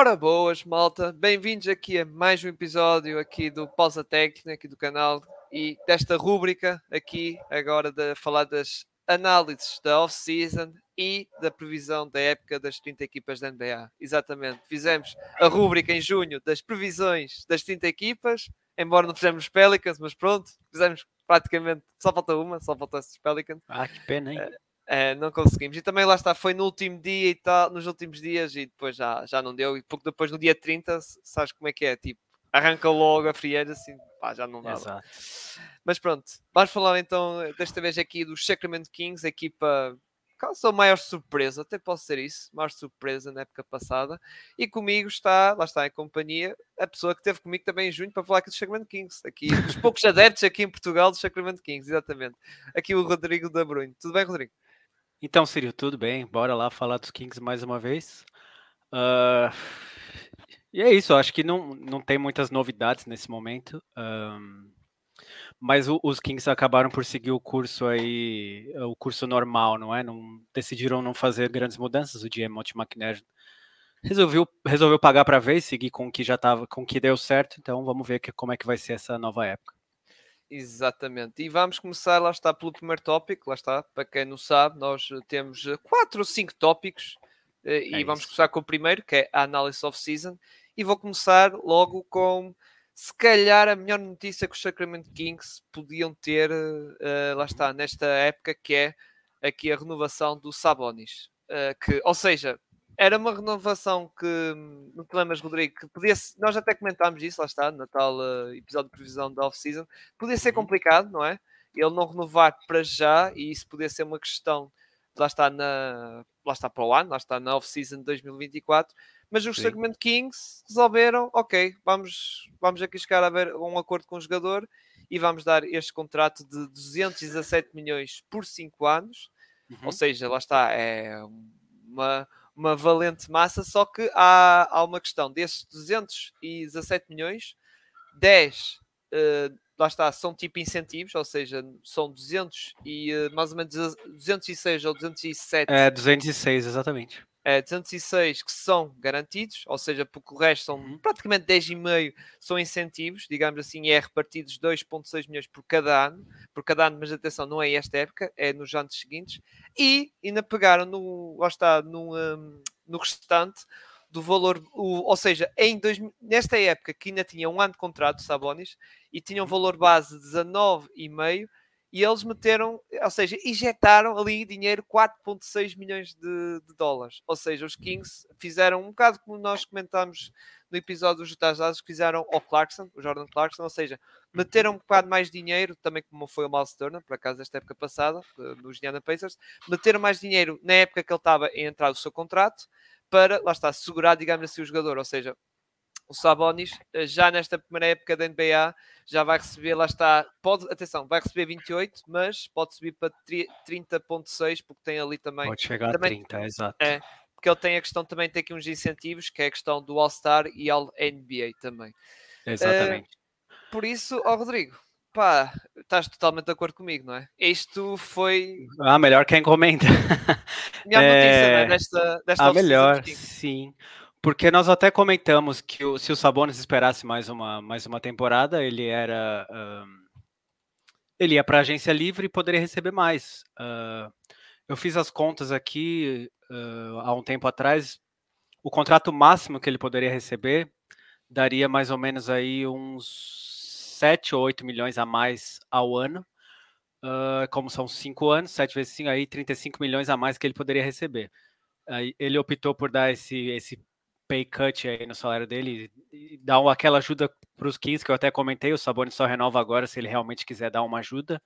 Ora boas, malta, bem-vindos aqui a mais um episódio aqui do Pausa Técnica, aqui do canal e desta rúbrica aqui agora de falar das análises da off-season e da previsão da época das 30 equipas da NBA. Exatamente, fizemos a rúbrica em junho das previsões das 30 equipas, embora não fizemos os Pelicans, mas pronto, fizemos praticamente, só falta uma, só falta esses Pelicans. Ah, que pena, hein? É, não conseguimos. E também lá está, foi no último dia e tal, nos últimos dias, e depois já, já não deu. E pouco depois, no dia 30, sabes como é que é? Tipo, arranca logo a frieza, assim, pá, já não dá. Exato. Mas pronto, vamos falar então desta vez aqui dos Sacramento Kings, a equipa. A maior surpresa? Até posso ser isso, maior surpresa na época passada. E comigo está, lá está em companhia, a pessoa que esteve comigo também em junho para falar aqui dos Sacramento Kings. Aqui, dos poucos adeptos aqui em Portugal dos Sacramento Kings, exatamente. Aqui o Rodrigo da Brunho. Tudo bem, Rodrigo? Então, Sírio, tudo bem? Bora lá falar dos Kings mais uma vez. Uh, e é isso, acho que não, não tem muitas novidades nesse momento. Um, mas o, os Kings acabaram por seguir o curso aí, o curso normal, não é? Não, decidiram não fazer grandes mudanças. O GM Monty McNair resolveu, resolveu pagar para ver seguir com o que já estava, com o que deu certo. Então vamos ver que, como é que vai ser essa nova época. Exatamente. E vamos começar, lá está, pelo primeiro tópico. Lá está, para quem não sabe, nós temos eh, quatro ou cinco tópicos eh, é e vamos começar com o primeiro, que é a análise off-season. E vou começar logo com, se calhar, a melhor notícia que os Sacramento Kings podiam ter, uh, lá está, nesta época, que é aqui a renovação do Sabonis. Uh, que, ou seja, era uma renovação que, não te lembras, Rodrigo, que podia nós até comentámos isso, lá está, no tal uh, episódio de previsão da off-season, podia ser uhum. complicado, não é? Ele não renovar para já, e isso podia ser uma questão, lá está, na, lá está para o ano, lá está na off-season de 2024, mas os Sacramento Kings resolveram, ok, vamos, vamos aqui chegar a ver um acordo com o jogador e vamos dar este contrato de 217 milhões por 5 anos, uhum. ou seja, lá está, é uma uma valente massa, só que há, há uma questão, desses 217 milhões, 10 uh, eh, lá está, são tipo incentivos, ou seja, são 200 e uh, mais ou menos 206 ou 207. É, 206, exatamente é, 206 que são garantidos, ou seja, porque o resto são uhum. praticamente 10,5 são incentivos, digamos assim, é repartidos 2,6 milhões por cada ano, por cada ano, mas atenção, não é esta época, é nos anos seguintes, e ainda pegaram no, lá está, no, um, no restante do valor, o, ou seja, em dois, nesta época que ainda tinha um ano de contrato, Sabonis, e tinha um uhum. valor base de 19,5 e eles meteram, ou seja, injetaram ali dinheiro 4,6 milhões de, de, dólares. Ou seja, os Kings fizeram um bocado como nós comentámos no episódio dos Utah Jazz, fizeram ao Clarkson, o Jordan Clarkson, ou seja, meteram um bocado mais dinheiro, também como foi o Miles Turner, por acaso, esta época passada, nos Indiana Pacers, meteram mais dinheiro na época que ele estava a entrar o seu contrato, para, lá está, segurar, digamos assim, o jogador, ou seja, o Sabonis, eh, já nesta primeira época da NBA, já vai receber, lá está, pode, atenção, vai receber 28, mas pode subir para 30.6, porque tem ali também... Pode chegar também, a 30, exato. É, porque ele tem a questão também, tem aqui uns incentivos, que é a questão do All-Star e All NBA também. Exatamente. Uh, por isso, ó Rodrigo, pá, estás totalmente de acordo comigo, não é? Isto foi... Ah, melhor quem comenta. Melhor é... notícia, não é? Desta, desta ah, melhor, sim. Porque nós até comentamos que o, se o Sabonis esperasse mais uma, mais uma temporada, ele era. Uh, ele ia para agência livre e poderia receber mais. Uh, eu fiz as contas aqui uh, há um tempo atrás. O contrato máximo que ele poderia receber daria mais ou menos aí uns 7 ou 8 milhões a mais ao ano. como são 5 anos, 7 vezes 5, aí 35 milhões a mais que ele poderia receber. ele optou por dar esse, esse pay cut aí no salário dele e dar uma, aquela ajuda para os 15 que eu até comentei. O Sabonis só renova agora se ele realmente quiser dar uma ajuda.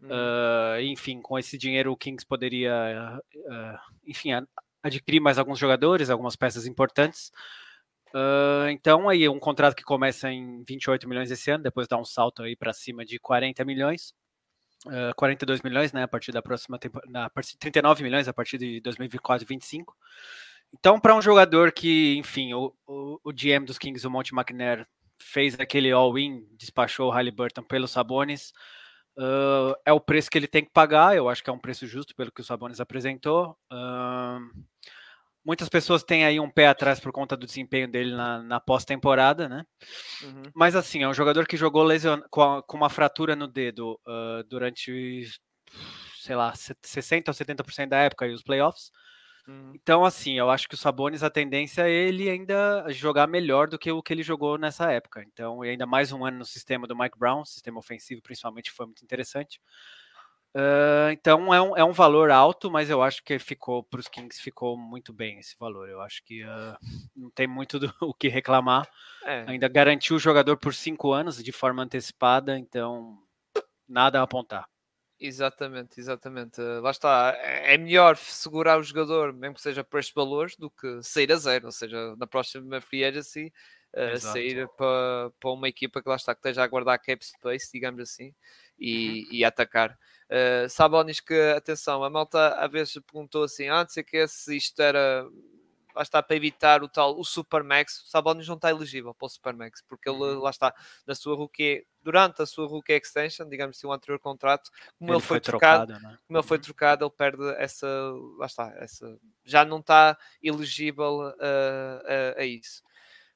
Uh, enfim, com esse dinheiro o Kings poderia, uh, enfim, adquirir mais alguns jogadores, algumas peças importantes. Uh, então aí um contrato que começa em 28 milhões esse ano, depois dá um salto aí para cima de 40 milhões. Uh, 42 milhões, né, a partir da próxima temporada, 39 milhões a partir de 2024 25. Então, para um jogador que, enfim, o, o, o GM dos Kings, o Monte McNair, fez aquele all-in, despachou o Halliburton pelos Sabonis, uh, é o preço que ele tem que pagar. Eu acho que é um preço justo pelo que o Sabonis apresentou. Uh, muitas pessoas têm aí um pé atrás por conta do desempenho dele na, na pós-temporada, né? Uhum. Mas assim, é um jogador que jogou lesion... com, a, com uma fratura no dedo uh, durante, sei lá, 60% ou 70% da época e os playoffs. Uhum. Então, assim, eu acho que o Sabonis, a tendência é ele ainda jogar melhor do que o que ele jogou nessa época. Então, e ainda mais um ano no sistema do Mike Brown, sistema ofensivo principalmente, foi muito interessante. Uh, então é um, é um valor alto, mas eu acho que ficou para os Kings ficou muito bem esse valor. Eu acho que uh, não tem muito do, o que reclamar. É. Ainda garantiu o jogador por cinco anos de forma antecipada, então nada a apontar. Exatamente, exatamente. Lá está. É, é melhor segurar o jogador, mesmo que seja por estes valores, do que sair a zero. Ou seja, na próxima free agency, uh, sair para, para uma equipa que lá está, que esteja a guardar cap space, digamos assim, e, uhum. e atacar. Uh, Sabonis que, atenção, a malta às vezes perguntou assim, ah, não sei que se isto era lá está para evitar o tal o Supermax, o Sabonis não está elegível para o Supermax, porque ele uhum. lá está na sua rookie, durante a sua rookie extension, digamos assim, o anterior contrato, como ele, ele foi, foi, trocado, trocado né? como ele foi uhum. trocado, ele perde essa, lá está, essa, já não está elegível a, a, a isso.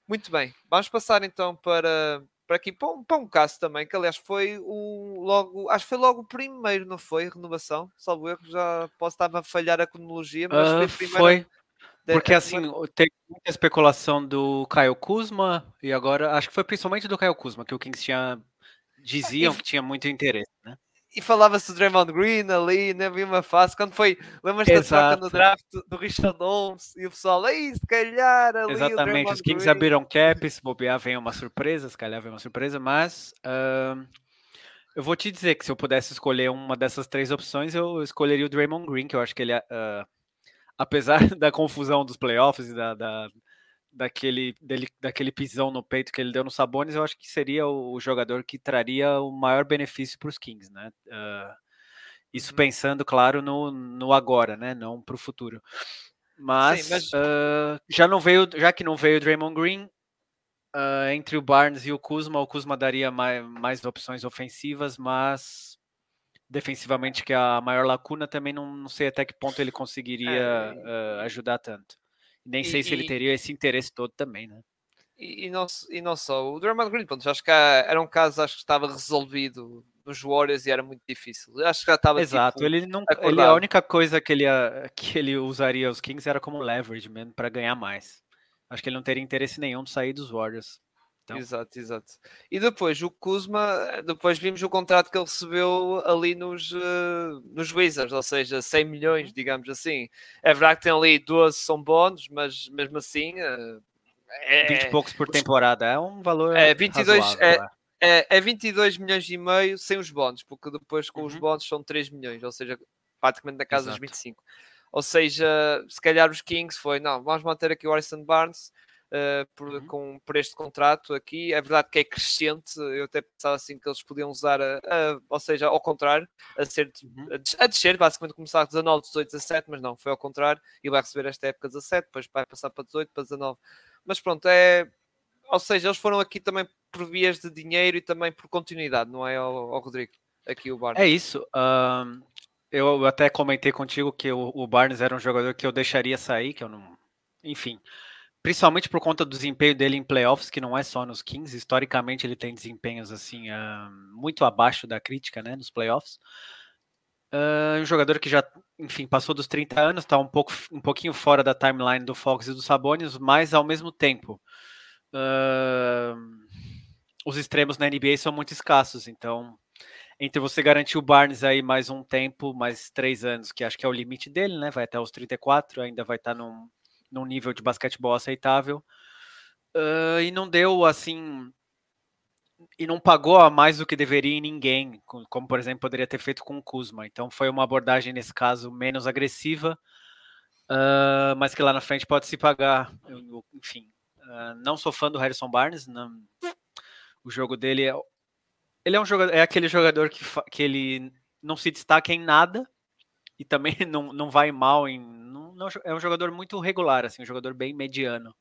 Muito bem, vamos passar então para, para aqui para um, para um caso também, que aliás foi o logo, acho que foi logo o primeiro, não foi? Renovação, salvo erro, já posso estar a falhar a cronologia, mas uh, foi primeiro. Foi, porque assim, tem muita especulação do Caio Kuzma, e agora acho que foi principalmente do Caio Kuzma, que o Kings tinha diziam que tinha muito interesse, né? E falava-se do Draymond Green ali, né? Vi uma fase. Quando foi, lembras-te da troca no draft do Richard Holmes e o pessoal, aí, se calhar ali. Exatamente, os Kings Green. abriram cap, se bobear, vem uma surpresa, se calhar vem uma surpresa, mas. Uh, eu vou te dizer que se eu pudesse escolher uma dessas três opções, eu escolheria o Draymond Green, que eu acho que ele, uh, apesar da confusão dos playoffs e da, da daquele, dele, daquele pisão no peito que ele deu no Sabonis, eu acho que seria o, jogador que traria o maior benefício para os Kings, né? Uh, isso uhum. pensando, claro, no, no agora, né? Não para o futuro. Mas, Sim, mas... Uh, já não veio, já que não veio o Draymond Green, uh, entre o Barnes e o Kuzma, o Kuzma daria mais, mais opções ofensivas, mas defensivamente que é a maior lacuna também não, não sei até que ponto ele conseguiria é, ajudar tanto. Nem sei e, se ele teria esse interesse todo também, né? E, e, não, e não só. O Draymond Green, pronto, acho que era um caso acho que estava resolvido nos Warriors e era muito difícil. Acho que já estava Exato, tipo, ele não, ele, a única coisa que ele, que ele usaria os Kings era como leverage mesmo para ganhar mais. Acho que ele não teria interesse nenhum de sair dos Warriors. Então. Exato, exato. E depois o Kuzma, depois vimos o contrato que ele recebeu ali nos, uh, nos Wizards, ou seja, 100 milhões, uhum. digamos assim. É verdade que tem ali 12 são bônus, mas mesmo assim. Uh, é, 20 e poucos por temporada, é um valor. É 22, razoável, é, é, é 22 milhões e meio sem os bônus, porque depois com uhum. os bônus são 3 milhões, ou seja, praticamente na casa Exato. dos 25. Ou seja, se calhar os Kings foi, não, vamos manter aqui o Harrison Barnes uh, por, uhum. com, por este contrato aqui. É verdade que é crescente, eu até pensava assim que eles podiam usar, a, a, ou seja, ao contrário, a, ser, uhum. a, a descer, basicamente começar a 19, 18, 17, mas não, foi ao contrário, e vai receber esta época 17, depois vai passar para 18, para 19. Mas pronto, é. Ou seja, eles foram aqui também por vias de dinheiro e também por continuidade, não é, ao, ao Rodrigo? Aqui o Barnes. É isso. Um, eu até comentei contigo que o, o Barnes era um jogador que eu deixaria sair, que eu não. Enfim, principalmente por conta do desempenho dele em playoffs, que não é só nos Kings, historicamente ele tem desempenhos assim uh, muito abaixo da crítica, né, nos playoffs. Uh, um jogador que já, enfim, passou dos 30 anos, está um pouco, um pouquinho fora da timeline do Fox e do Sabonis, mas ao mesmo tempo, uh, os extremos na NBA são muito escassos, então entre você garantir o Barnes aí mais um tempo, mais três anos, que acho que é o limite dele, né? Vai até os 34, ainda vai estar tá num, num nível de basquetebol aceitável. Uh, e não deu assim. E não pagou a mais do que deveria em ninguém, como por exemplo poderia ter feito com o Kuzma. Então foi uma abordagem nesse caso menos agressiva, uh, mas que lá na frente pode se pagar. Eu, enfim, uh, não sou fã do Harrison Barnes. Não, o jogo dele é. Ele é um jogador, é aquele jogador que, que ele não se destaca em nada e também não, não vai mal em não, é um jogador muito regular, assim, um jogador bem mediano.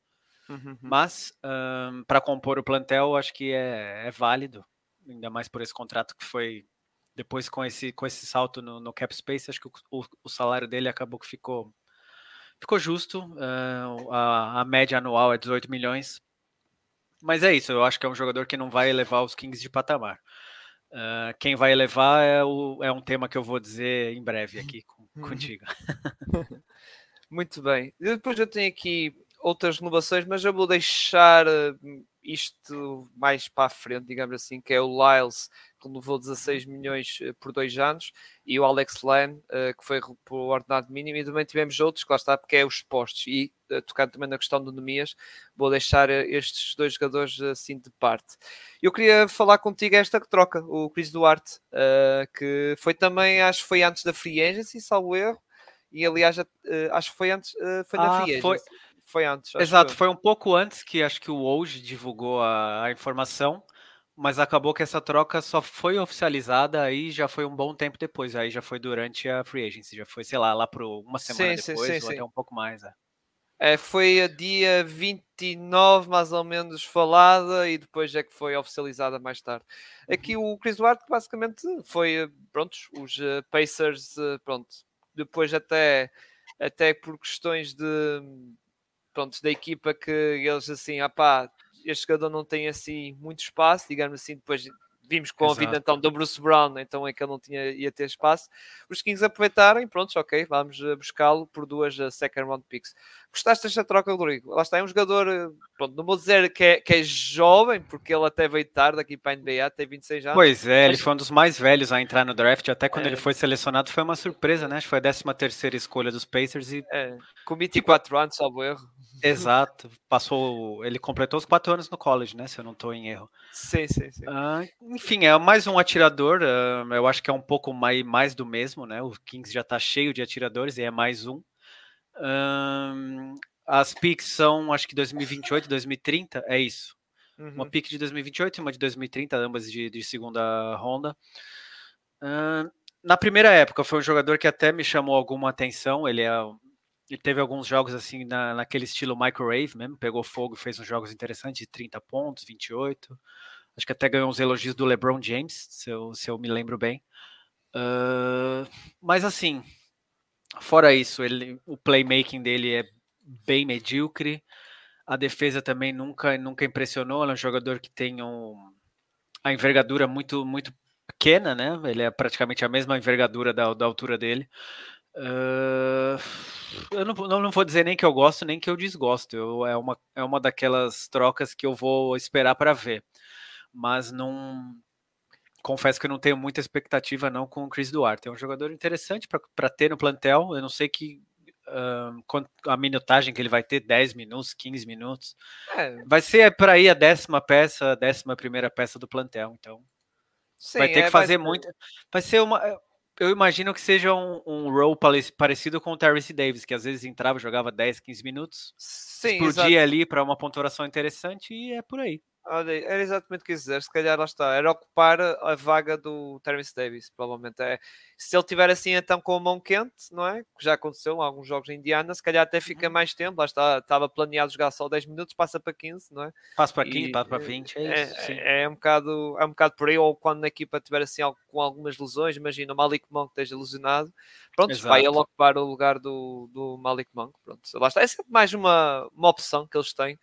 Uhum. Mas, um, para compor o plantel, acho que é, é, válido, ainda mais por esse contrato que foi. Depois, com esse, com esse salto no, no cap space, acho que o, o, salário dele acabou que ficou, ficou justo. Uh, a, a, média anual é 18 milhões. Mas é isso, eu acho que é um jogador que não vai elevar os Kings de patamar. Uh, quem vai elevar é, o, é, um tema que eu vou dizer em breve aqui uhum. contigo. Muito bem. Depois eu tenho aqui outras renovações, mas eu vou deixar isto mais para a frente, digamos assim, que é o Lyles, que levou 16 milhões eh, por dois anos, e o Alex Lane, eh, que foi por ordenado mínimo, e também tivemos outros, que lá está, porque é os postos, e eh, tocando também na questão do Nemias, vou deixar estes dois jogadores assim de parte. Eu queria falar contigo esta troca, o Chris Duarte, que foi também, acho que foi antes da Free Agency, salvo erro, e aliás, acho que foi antes, foi na ah, Free Agency. Foi foi antes. Exato, que... foi um pouco antes que acho que o hoje divulgou a, a, informação, mas acabou que essa troca só foi oficializada aí já foi um bom tempo depois, aí já foi durante a free agency, já foi, sei lá, lá por uma semana sim, depois, sim, sim, ou até um pouco mais. É. É, foi a dia 29, mais ou menos, falada e depois é que foi oficializada mais tarde. Aqui uhum. o Chris Duarte, basicamente, foi, pronto, os uh, Pacers, pronto, depois até, até por questões de, pronto, da equipa que eles assim, ah pá, este jogador não tem assim muito espaço, digamos assim, depois vimos com Exato. a vida então do Bruce Brown, então é que ele não tinha, ia ter espaço. Os Kings aproveitarem, pronto, ok, vamos eh, buscá-lo por duas uh, second round picks. Gostaste desta troca, Rodrigo? Lá está, é um jogador, eh, pronto, não vou dizer que é, que é jovem, porque ele até veio tarde aqui para a NBA, tem 26 anos. Pois é, ele foi um dos mais velhos a entrar no draft, até quando é. ele foi selecionado foi uma surpresa, né? Foi a 13 terceira escolha dos Pacers e... É, com 24 anos, salvo erro. Exato, passou, ele completou os quatro anos no college, né? Se eu não estou em erro. Sim, sim, sim. Uh, enfim, é mais um atirador. Uh, eu acho que é um pouco mais, mais do mesmo, né? O Kings já está cheio de atiradores e é mais um. Uh, as picks são, acho que 2028, 2030, é isso. Uhum. Uma pick de 2028 e uma de 2030, ambas de, de segunda ronda. na primeira época, foi um jogador que até me chamou alguma atenção. Ele é ele teve alguns jogos assim na, naquele estilo microwave mesmo, pegou fogo, fez uns jogos interessantes de 30 pontos, 28. Acho que até ganhou uns elogios do LeBron James, se eu, se eu me lembro bem. Uh, mas assim, fora isso, ele, o playmaking dele é bem medíocre. A defesa também nunca, nunca impressionou. Ele é um jogador que tem um, a envergadura muito, muito pequena, né? Ele é praticamente a mesma envergadura da, da altura dele. Uh, eu não, não, vou dizer nem que eu gosto, nem que eu desgosto. Eu, é, uma, é uma daquelas trocas que eu vou esperar para ver. Mas não. Confesso que eu não tenho muita expectativa não com o Chris Duarte. É um jogador interessante para ter no plantel. Eu não sei que uh, a minutagem que ele vai ter, 10 minutos, 15 minutos. É. Vai ser para ir a décima peça, a décima primeira peça do plantel. Então. Sim, vai ter é, que fazer muito. Vai ser uma eu imagino que seja um, um role parecido com o Terrence Davis, que às vezes entrava, jogava 10, 15 minutos, Sim, explodia exato. ali para uma pontuação interessante e é por aí. Olha, era exatamente o que dizer. Se calhar lá está, era ocupar a vaga do Terence Davis, provavelmente. É, se ele tiver assim então com a mão quente, não é? Que já aconteceu em alguns jogos em Indiana, se calhar até fica uhum. mais tempo. Lá está, estava planeado jogar só 10 minutos, passa para 15, não é? Passa para 15, e, passa para 20, é, é isso. É, é, um bocado, é um bocado por aí, ou quando a equipa tiver assim com algumas lesões, imagina o Malik Monk esteja lesionado, pronto, Exato. vai ele ocupar o lugar do, do Malik Monk. Pronto, lá está. É sempre mais uma, uma opção que eles têm.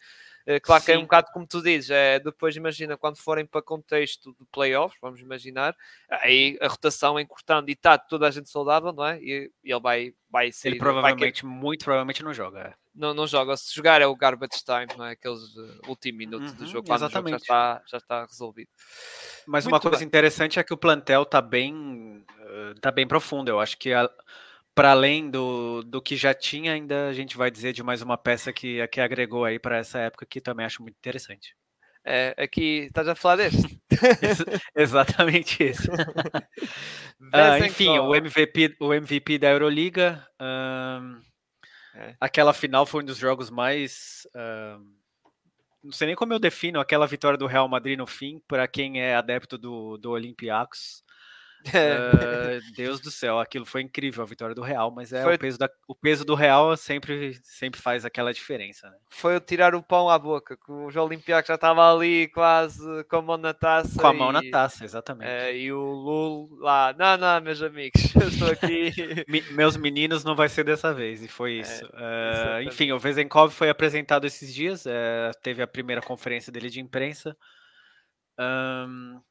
Eh, claro Sim. que é um bocado como tu dizes, é, depois imagina quando forem para contexto de playoffs, vamos imaginar, aí a rotação encurtando e está toda a gente saudável, não é? E, e ele vai, vai ser. Ele provavelmente, vai... muito provavelmente não joga. É. Não, não joga. Se jogar é o garbage time, não é? Aqueles uh, último minuto uhum, do jogo, quando exatamente. jogo já está, já está resolvido. Mas muito uma coisa bem. interessante é que o plantel está bem, uh, tá bem profundo. Eu acho que a, para além do, do que já tinha, ainda a gente vai dizer de mais uma peça que, que agregou aí para essa época que também acho muito interessante. É, aqui, tá já falar desse? Exatamente isso. ah, enfim, o MVP, o MVP da Euroliga. Um, é. Aquela final foi um dos jogos mais. Um, não sei nem como eu defino aquela vitória do Real Madrid no fim, para quem é adepto do, do Olympiacos. Uh, Deus do céu, aquilo foi incrível, a vitória do Real, mas é foi... o, peso da, o peso do Real sempre, sempre faz aquela diferença. Né? Foi o tirar o pão à boca, que o João Olympiacos já estava ali quase com a mão na taça. Com a mão e, na taça, exatamente. É, e o Lul lá, não, não, meus amigos, eu estou aqui. meus meninos não vai ser dessa vez, e foi é, isso. É, uh, enfim, o Vezenkov foi apresentado esses dias, uh, teve a primeira conferência dele de imprensa. Um,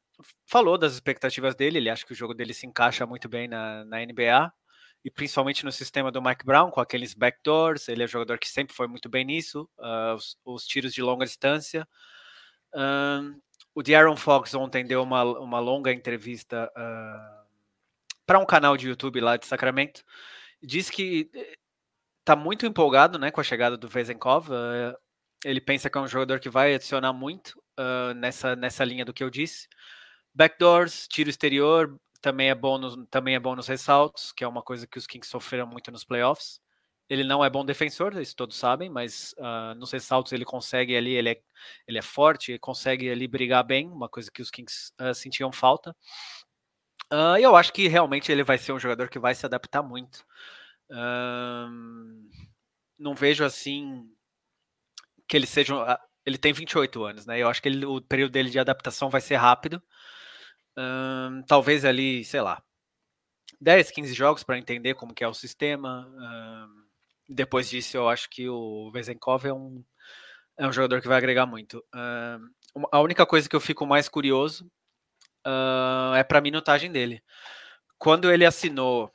falou das expectativas dele, ele acha que o jogo dele se encaixa muito bem na, na NBA, e principalmente no sistema do Mike Brown, com aqueles backdoors, ele é um jogador que sempre foi muito bem nisso, uh, os, os, tiros de longa distância. O De'Aaron Fox ontem deu uma, uma longa entrevista uh, para um canal de YouTube lá de Sacramento, diz que está muito empolgado né, com a chegada do Vezenkov, uh, ele pensa que é um jogador que vai adicionar muito nessa, nessa linha do que eu disse. Backdoors, tiro exterior, também é bom nos, também é bom nos ressaltos, que é uma coisa que os Kings sofreram muito nos playoffs. Ele não é bom defensor, isso todos sabem, mas uh, nos ressaltos ele consegue ali, ele é, ele é forte, ele consegue ali brigar bem, uma coisa que os Kings uh, sentiam falta. Uh, eu acho que realmente ele vai ser um jogador que vai se adaptar muito. não vejo assim que ele seja. Ele tem 28 anos, né? Eu acho que ele, o período dele de adaptação vai ser rápido talvez ali, sei lá, 10, 15 jogos para entender como que é o sistema. depois disso, eu acho que o Vezenkov é um, é um jogador que vai agregar muito. a única coisa que eu fico mais curioso é para a minutagem dele. Quando ele assinou,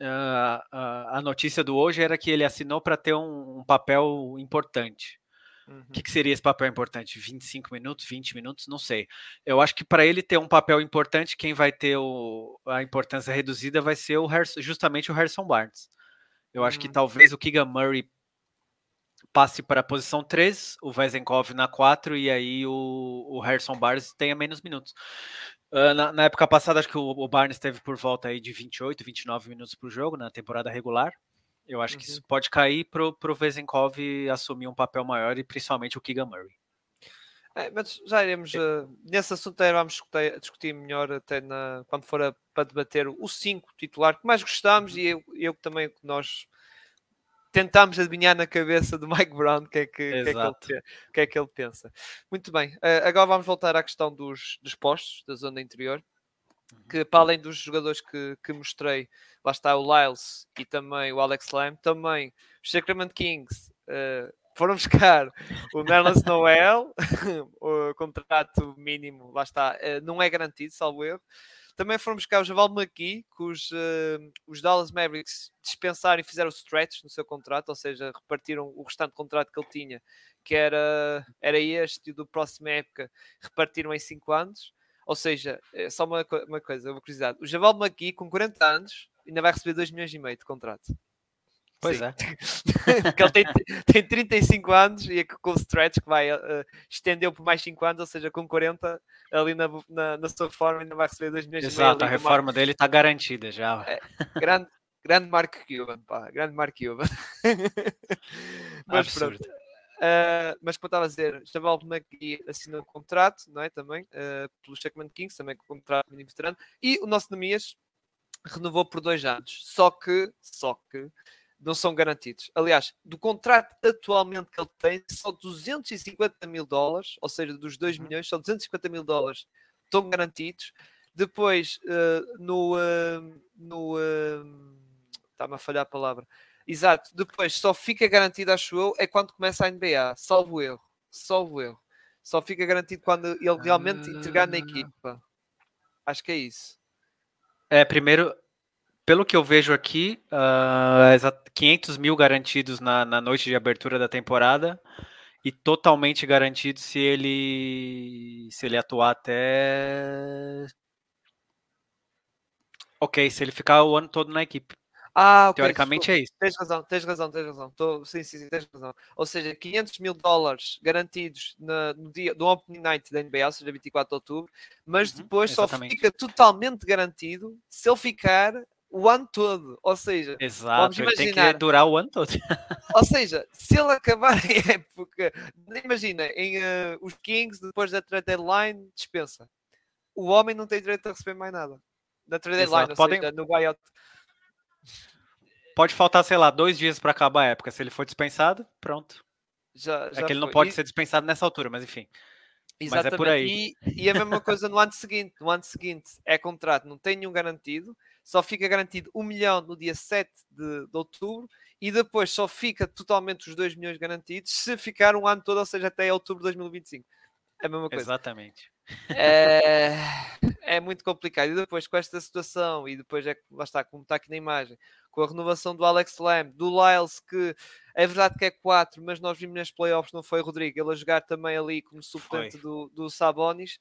uh, a notícia do hoje era que ele assinou para ter um, um papel importante. Uhum. O que, que, seria esse papel importante? 25 minutos, 20 minutos? Não sei. Eu acho que para ele ter um papel importante, quem vai ter o, a importância reduzida vai ser o Harrison, justamente o Harrison Barnes. Eu uhum. acho que hum. talvez o Keegan Murray passe para a posição 3, o Vezenkov na 4 e aí o, o Harrison Barnes tenha menos minutos. Uh, na, na, época passada, acho que o, o Barnes teve por volta aí de 28, 29 minutos por jogo na temporada regular. Eu acho uhum. que isso uhum. pode cair pro, pro Vezenkov assumir um papel maior e principalmente o Keegan Murray. É, mas já iremos uh, nesse assunto aí vamos discutir, discutir melhor até na, quando for a, para debater o 5 titular que mais gostamos uhum. e eu, eu também nós tentámos adivinhar na cabeça do Mike Brown o que, é que, que, é que, ele, que é que ele pensa. Muito bem, uh, agora vamos voltar à questão dos, dos postos da zona interior que para além dos jogadores que, que mostrei, lá está o Lyles e também o Alex Lamb, também os Sacramento Kings uh, foram buscar o Nerlens Noel, o contrato mínimo, lá está, uh, não é garantido, salvo erro. Também foram buscar o Javal McGee, que os, uh, os Dallas Mavericks dispensaram e fizeram stretch no seu contrato, ou seja, repartiram o restante contrato que ele tinha, que era, era este do próximo época, repartiram em 5 anos. Ou seja, é só uma, uma coisa, uma curiosidade. O Javal McGee, com 40 anos, ainda vai receber 2 milhões e meio de contrato. Pois Sim. é. Porque ele tem, tem 35 anos e é com o stretch que vai uh, estendeu por mais 5 anos, ou seja, com 40 ali na, na, na sua reforma ainda vai receber 2 milhões e. Exato, a reforma dele está garantida já. É, grande, grande Mark Cuban, pá, grande Mark Cuban. Mas Absurdo. pronto. Uh, mas como eu estava a dizer, Javal McGee assinou um contrato, não é? Também, uh, pelo Sacramento Kings, também com contrato mínimo veterano, e o nosso Nemias renovou por dois anos. Só que, só que, não são garantidos. Aliás, do contrato atualmente que ele tem, só 250 mil dólares, ou seja, dos 2 uhum. milhões, só 250 mil dólares estão garantidos. Depois, uh, no. Uh, no Está-me a falhar a palavra. Exato. Depois só fica garantido, acho eu, é quando começa a NBA. Salvo erro. Salvo erro. Só fica garantido quando ele realmente entregar na ah. equipa. Acho que é isso. É, primeiro, pelo que eu vejo aqui, uh, ah, 500 mil garantidos na, na noite de abertura da temporada e totalmente garantido se ele se ele atuar até ok se ele ficar o ano todo na equipe ah, okay, Teoricamente é isso. Tens razão, tens razão, tens razão. Tô, sim, sim, sim, tens razão. Ou seja, 500 mil dólares garantidos na, no dia do Opening Night da NBA, ou seja, 24 de outubro, mas uhum, depois exatamente. só fica totalmente garantido se ele ficar o ano todo. Ou seja, Exato, vamos imaginar. Tem que durar o ano todo. ou seja, se ele acabar em época, imagina, em uh, os Kings, depois da trade deadline, dispensa. O homem não tem direito a receber mais nada. na trade deadline, Podem... seja, no buyout. Pode faltar, sei lá, dois dias para acabar a época. Se ele for dispensado, pronto. Já, já é que ele foi. não pode e... ser dispensado nessa altura, mas enfim. Exatamente. Mas é por aí. E, e a mesma coisa no ano seguinte. No ano seguinte é contrato, não tem nenhum garantido, só fica garantido um milhão no dia 7 de, de outubro e depois só fica totalmente os 2 milhões garantidos se ficar um ano todo, ou seja, até outubro de 2025. É a mesma coisa. Exatamente. É, é muito complicado. E depois com esta situação, e depois é que lá está, como está aqui na imagem, com a renovação do Alex Lamb, do Lyles, que é verdade que é 4, mas nós vimos nas playoffs, não foi Rodrigo, ele a jogar também ali como suplente do, do Sabonis.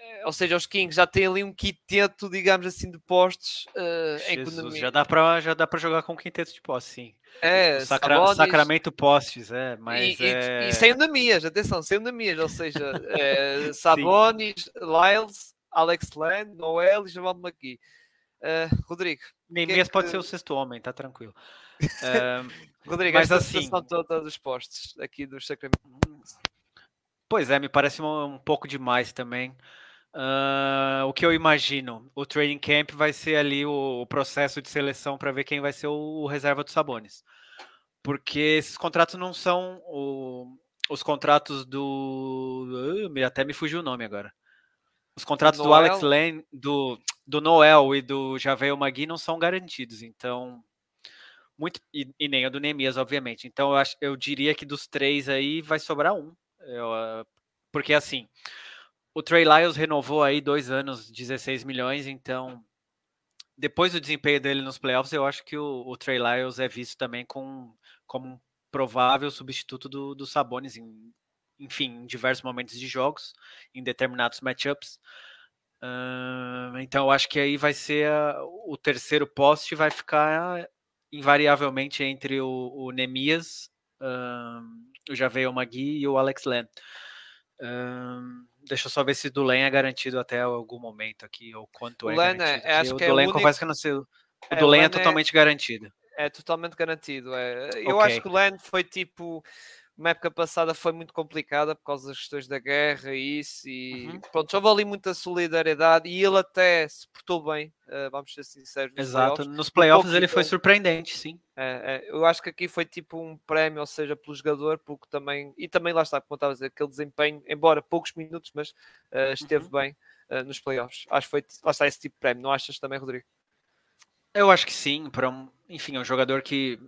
Eh, ou seja, os Kings já têm ali um quinteto, digamos assim, de postos uh, em economia. Já dá para já dá para jogar com um quinteto de postes, sim. É, Sacra Sabonis, Sacramento postes, é, mas e, é... E, e sem Namias, atenção, sem Namias, ou seja, é, Sabonis, Lyles, Alex Land, Noel e Jamal McGee. Uh, Rodrigo. Nemias é pode que... ser o sexto homem, tá tranquilo. Uh, Rodrigo, mas esta assim, toda dos postes aqui dos Sacramento. Pois é, me parece um, um pouco demais também. Uh, o que eu imagino, o training camp vai ser ali o, o processo de seleção para ver quem vai ser o, o, reserva dos Sabones. Porque esses contratos não são o, os contratos do. Até me fugiu o nome agora. Os contratos Noel. do Alex Lane, do, do Noel e do Javel Magui não são garantidos. Então, muito e, e, nem o do Nemias, obviamente. Então, eu, acho, eu diria que dos três aí vai sobrar um. Eu, uh, porque assim o Trey Lyles renovou aí dois anos, 16 milhões, então depois do desempenho dele nos playoffs, eu acho que o, o Trey Lyles é visto também com, como um provável substituto do, do Sabonis, em, enfim, em diversos momentos de jogos, em determinados matchups. Uh, então eu acho que aí vai ser a, o terceiro poste vai ficar invariavelmente entre o, o Nemias, uh, o Javel Magui e o Alex Len. Uh, Deixa eu só ver se do Len é garantido até algum momento aqui, ou quanto o é Len garantido. É, acho o que do é Len, único... confesso que não sei. O é, do Len é, é totalmente é... garantido. É totalmente garantido. É. Eu okay. acho que o Len foi tipo uma época passada foi muito complicada por causa das questões da guerra e isso, e uhum. pronto, houve ali muita solidariedade e ele até se portou bem, uh, vamos ser sinceros. Nos Exato, playoffs. nos playoffs um ele foi surpreendente, sim. É, é, eu acho que aqui foi tipo um prémio, ou seja, pelo jogador, porque também, e também lá está, como estava a dizer, aquele desempenho, embora poucos minutos, mas uh, esteve uhum. bem uh, nos playoffs. Acho que foi, lá está esse tipo de prémio, não achas também, Rodrigo? Eu acho que sim, para um, enfim, um jogador que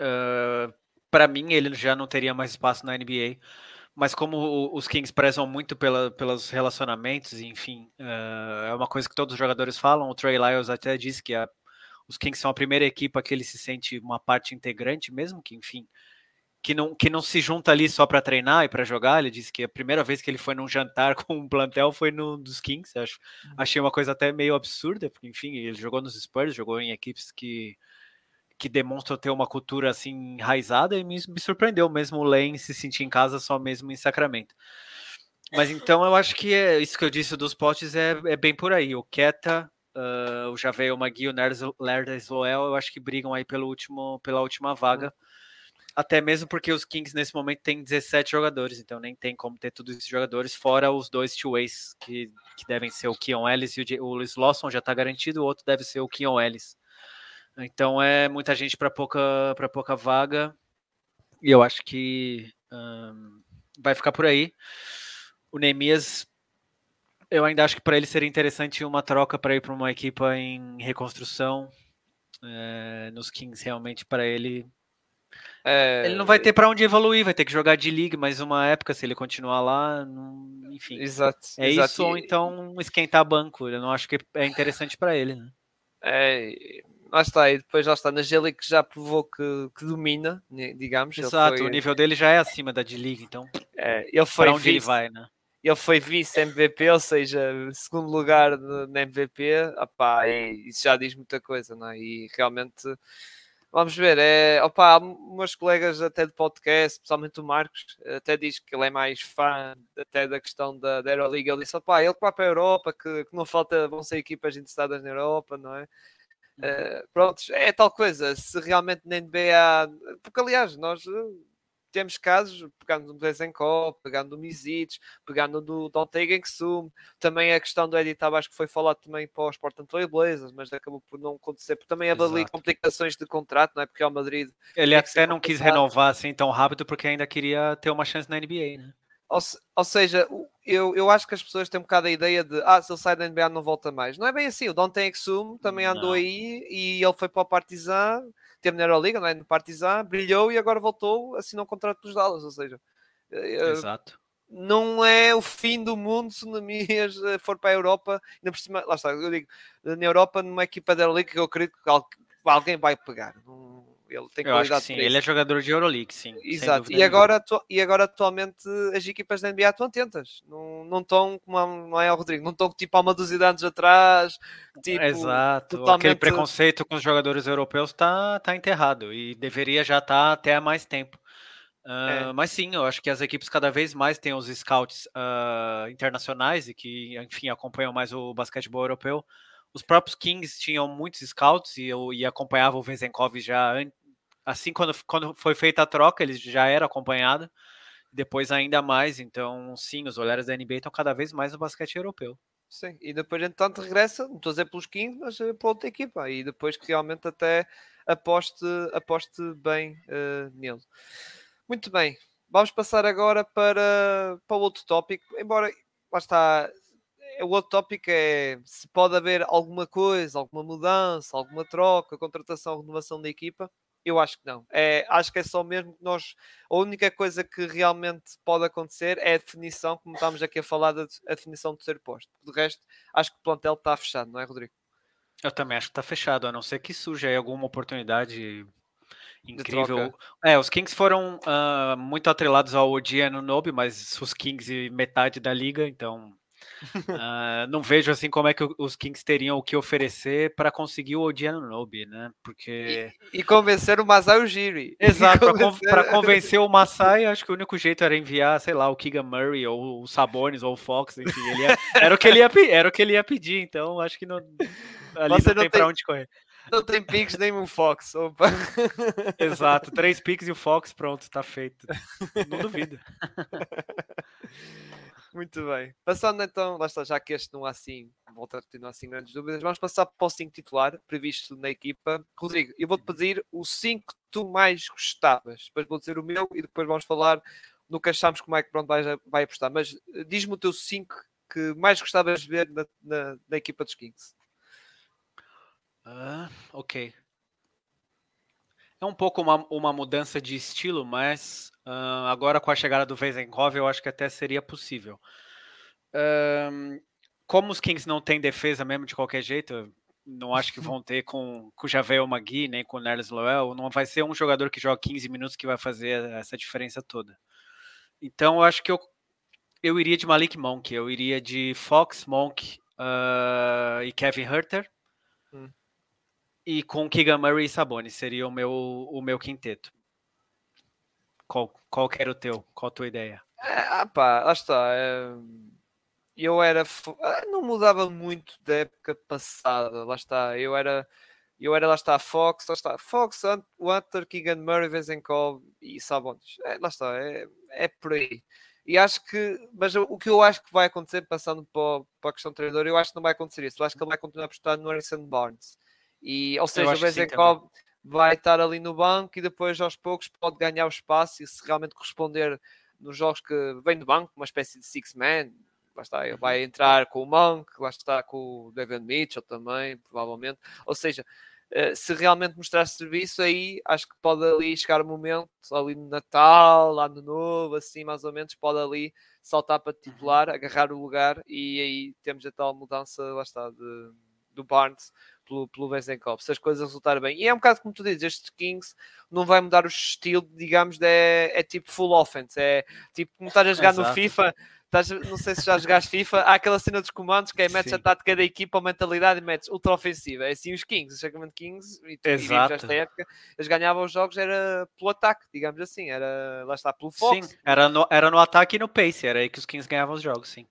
Uh, para mim, ele já não teria mais espaço na NBA. Mas como os Kings prezam muito pela, pelos relacionamentos, enfim, uh, é uma coisa que todos os jogadores falam. O Trey Lyles até disse que a, os Kings são a primeira equipa que ele se sente uma parte integrante, mesmo que, enfim, que não, que não se junta ali só para treinar e para jogar. Ele disse que a primeira vez que ele foi num jantar com um plantel foi no dos Kings. Acho, uhum. achei uma coisa até meio absurda, porque, enfim, ele jogou nos Spurs, jogou em equipes que que demonstram ter uma cultura assim enraizada e me, me surpreendeu mesmo o Lane se sentir em casa só mesmo em Sacramento. Mas então eu acho que é isso que eu disse dos potes é, é bem por aí. O Keta, uh, o Javel Magui, o Lerda Sloel, eu acho que brigam aí pelo último, pela última vaga. Até mesmo porque os Kings nesse momento têm 17 jogadores, então nem tem como ter todos esses jogadores, fora os dois two-ways que, que devem ser o Keon Ellis e o, o Lawson já está garantido, o outro deve ser o Keon Ellis. Então é muita gente para pouca, para pouca vaga. E eu acho que vai ficar por aí. O Neemias, eu ainda acho que para ele seria interessante uma troca para ir para uma equipa em reconstrução. É, nos Kings, realmente, para ele. É, ele não vai ter para onde evoluir, vai ter que jogar de liga mais uma época se ele continuar lá. Não, enfim. Exato. É exato. isso, ou então esquentar banco. Eu não acho que é interessante para ele. Né? É, lá está, e depois lá está, na G-League já provou que, que, domina, digamos. Exato, foi... o nível dele já é acima da D-League, então. É, ele foi onde vice, ele vai, né? Ele foi vice-MVP, ou seja, segundo lugar na MVP, opá, e isso já diz muita coisa, não é? E realmente, vamos ver, é, opá, meus colegas até de podcast, especialmente o Marcos, até diz que ele é mais fã até da questão da, da Euroleague, ele disse, opá, ele que vai para a Europa, que, que não falta, vão ser equipas interessadas na Europa, não é? Uh, pronto, é tal coisa. Se realmente na NBA. Porque aliás, nós. temos casos, pegando no Desenkov, pegando no Misic, pegando no Dante Gensum, também a questão do Eddie Tabas que foi falado também para os Portland Trail Blazers, mas acabou por não acontecer, porque também havia ali complicações de contrato, não é? Porque o Madrid... Ele até não quis renovar assim tão rápido, porque ainda queria ter uma chance na NBA, né? Ou, ou, seja, eu, eu acho que as pessoas têm um bocado a ideia de ah, se ele sai da NBA não volta mais. Não é bem assim. O Dante Exum também andou não. aí e ele foi para o Partizan, teve na Euroliga, não é? no Partizan, brilhou e agora voltou, assinou um contrato dos Dallas. Ou seja, eh, Exato. não é o fim do mundo se o Namias eh, for para a Europa. Ainda por cima, lá está, eu digo, na Europa, numa equipa da Euroliga que eu acredito que alguém vai pegar. Não, ele tem Eu qualidade. sim, ele é jogador de Euroleague, sim. Exato. E agora, e agora atualmente as equipas da NBA estão atentas. Não, não estão como a, não é o Rodrigo, não estão tipo há uma dúzia de anos atrás. Tipo, Exato. Totalmente... Aquele preconceito com os jogadores europeus está tá enterrado e deveria já estar tá até há mais tempo. Uh, é. Mas sim, eu acho que as equipes cada vez mais têm os scouts uh, internacionais e que, enfim, acompanham mais o basquetebol europeu. Os próprios Kings tinham muitos scouts e eu e acompanhava o Vezenkov já assim quando, quando foi feita a troca, ele já era acompanhado, depois ainda mais, então sim, os olhares da NBA estão cada vez mais no basquete europeu. Sim, e depois entretanto regressa, não estou a dizer pelos 15, mas eh, para outra equipa, e depois que realmente até aposte, aposte bem uh, nele. Muito bem, vamos passar agora para, para outro tópico, embora lá está, o outro tópico é se pode haver alguma coisa, alguma mudança, alguma troca, contratação, renovação da equipa. Eu acho que não. É, acho que é só mesmo que nós. A única coisa que realmente pode acontecer é a definição, como estamos aqui a falar, da a definição do ser posto. De resto, acho que o plantel está fechado, não é, Rodrigo? Eu também acho que está fechado, a não ser que surja aí alguma oportunidade incrível. É, os Kings foram uh, muito atrelados ao Odiano Nobe, mas os Kings metade da liga, então Uh, não vejo assim como é que os Kings teriam o que oferecer para conseguir o Odiano Nobi, né? Porque. E, e convencer o Masai Ujiri. Exato, para convencer... convencer o Masai, acho que o único jeito era enviar, sei lá, o Keegan Murray, ou o Sabonis, ou o Fox, enfim, ia... era, o que ele ia, era o que ele ia pedir, então acho que não, ali Você não, não tem, tem para onde correr. Não tem Pix nem um Fox. Opa. Exato, três Pix e o Fox, pronto, tá feito. Não duvido. Muito bem. Passando então, lá está, já que este não há assim, volta a continuar assim grandes dúvidas, vamos passar para o 5 titular previsto na equipa. Rodrigo, eu vou-te pedir o 5 que tu mais gostavas. Depois vou dizer o meu e depois vamos falar no que achamos como é que pronto vai, vai apostar. Mas eh, diz-me o teu 5 que mais gostavas de ver na, na, na equipa dos Kings. Uh, ok. É um pouco uma, uma mudança de estilo, mas uh, agora com a chegada do Vezenkov eu acho que até seria possível. Como os Kings não têm defesa mesmo de qualquer jeito, não acho que vão ter com, com o Javel Magui, nem com o Nerles Lowell. Não vai ser um jogador que joga 15 minutos que vai fazer essa diferença toda. Então eu acho que eu, eu iria de Malik Monk, eu iria de Fox, Monk uh, e Kevin Herter. Hum e com Keegan Murray e Sabonis seria o meu, o meu quinteto. Qual, qual que era o teu? Qual a tua ideia? É, ah pá, lá está. É, eu era. Ah, não mudava muito da época passada. Lá está. Eu era. Eu era lá está Fox, lá está Fox, Hunter, Keegan Murray, Vezenkov e Sabonis. É, lá está, é, é por aí. E acho que, mas o que eu acho que vai acontecer, passando para, para a questão do treinador, eu acho que não vai acontecer isso. Eu acho que ele vai continuar a apostar no Harrison Barnes. E, ou seja, o Bezenkov vai estar ali no banco e depois aos poucos pode ganhar o espaço e se realmente corresponder nos jogos que vem do banco, uma espécie de six-man, lá está, vai uhum. entrar com o Monk, lá está com o Devin Mitchell também, provavelmente. Ou seja, eh, se realmente mostrar serviço, aí acho que pode ali chegar o momento, ali no Natal, ano novo, assim mais ou menos, pode ali saltar para uhum. titular, agarrar o lugar e aí temos a tal mudança, lá está, de, do Barnes pelo, pelo Vezenkov, se as coisas resultarem bem. E é um bocado como tu dizes, este Kings não vai mudar o estilo, digamos, de, é, é tipo full offense, é tipo como estás a jogar Exato. no FIFA, estás, não sei se já jogaste FIFA, há aquela cena dos comandos que é metes Sim. a tática da equipa, a mentalidade e metes ultra ofensiva. É assim os Kings, o Kings, e tu Exato. esta época, eles ganhavam os jogos era pelo ataque, digamos assim, era lá está, pelo Fox. Sim, era no, era no ataque e no pace, era aí que os Kings ganhavam os jogos, sim.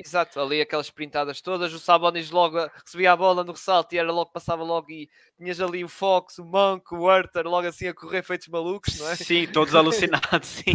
Exato, ali aquelas printadas todas, o Sabonis logo recebia a bola no ressalto e era logo, passava logo e tinhas ali o Fox, o Monk, o Arthur, logo assim a correr feitos malucos, não é? Sim, todos alucinados, sim.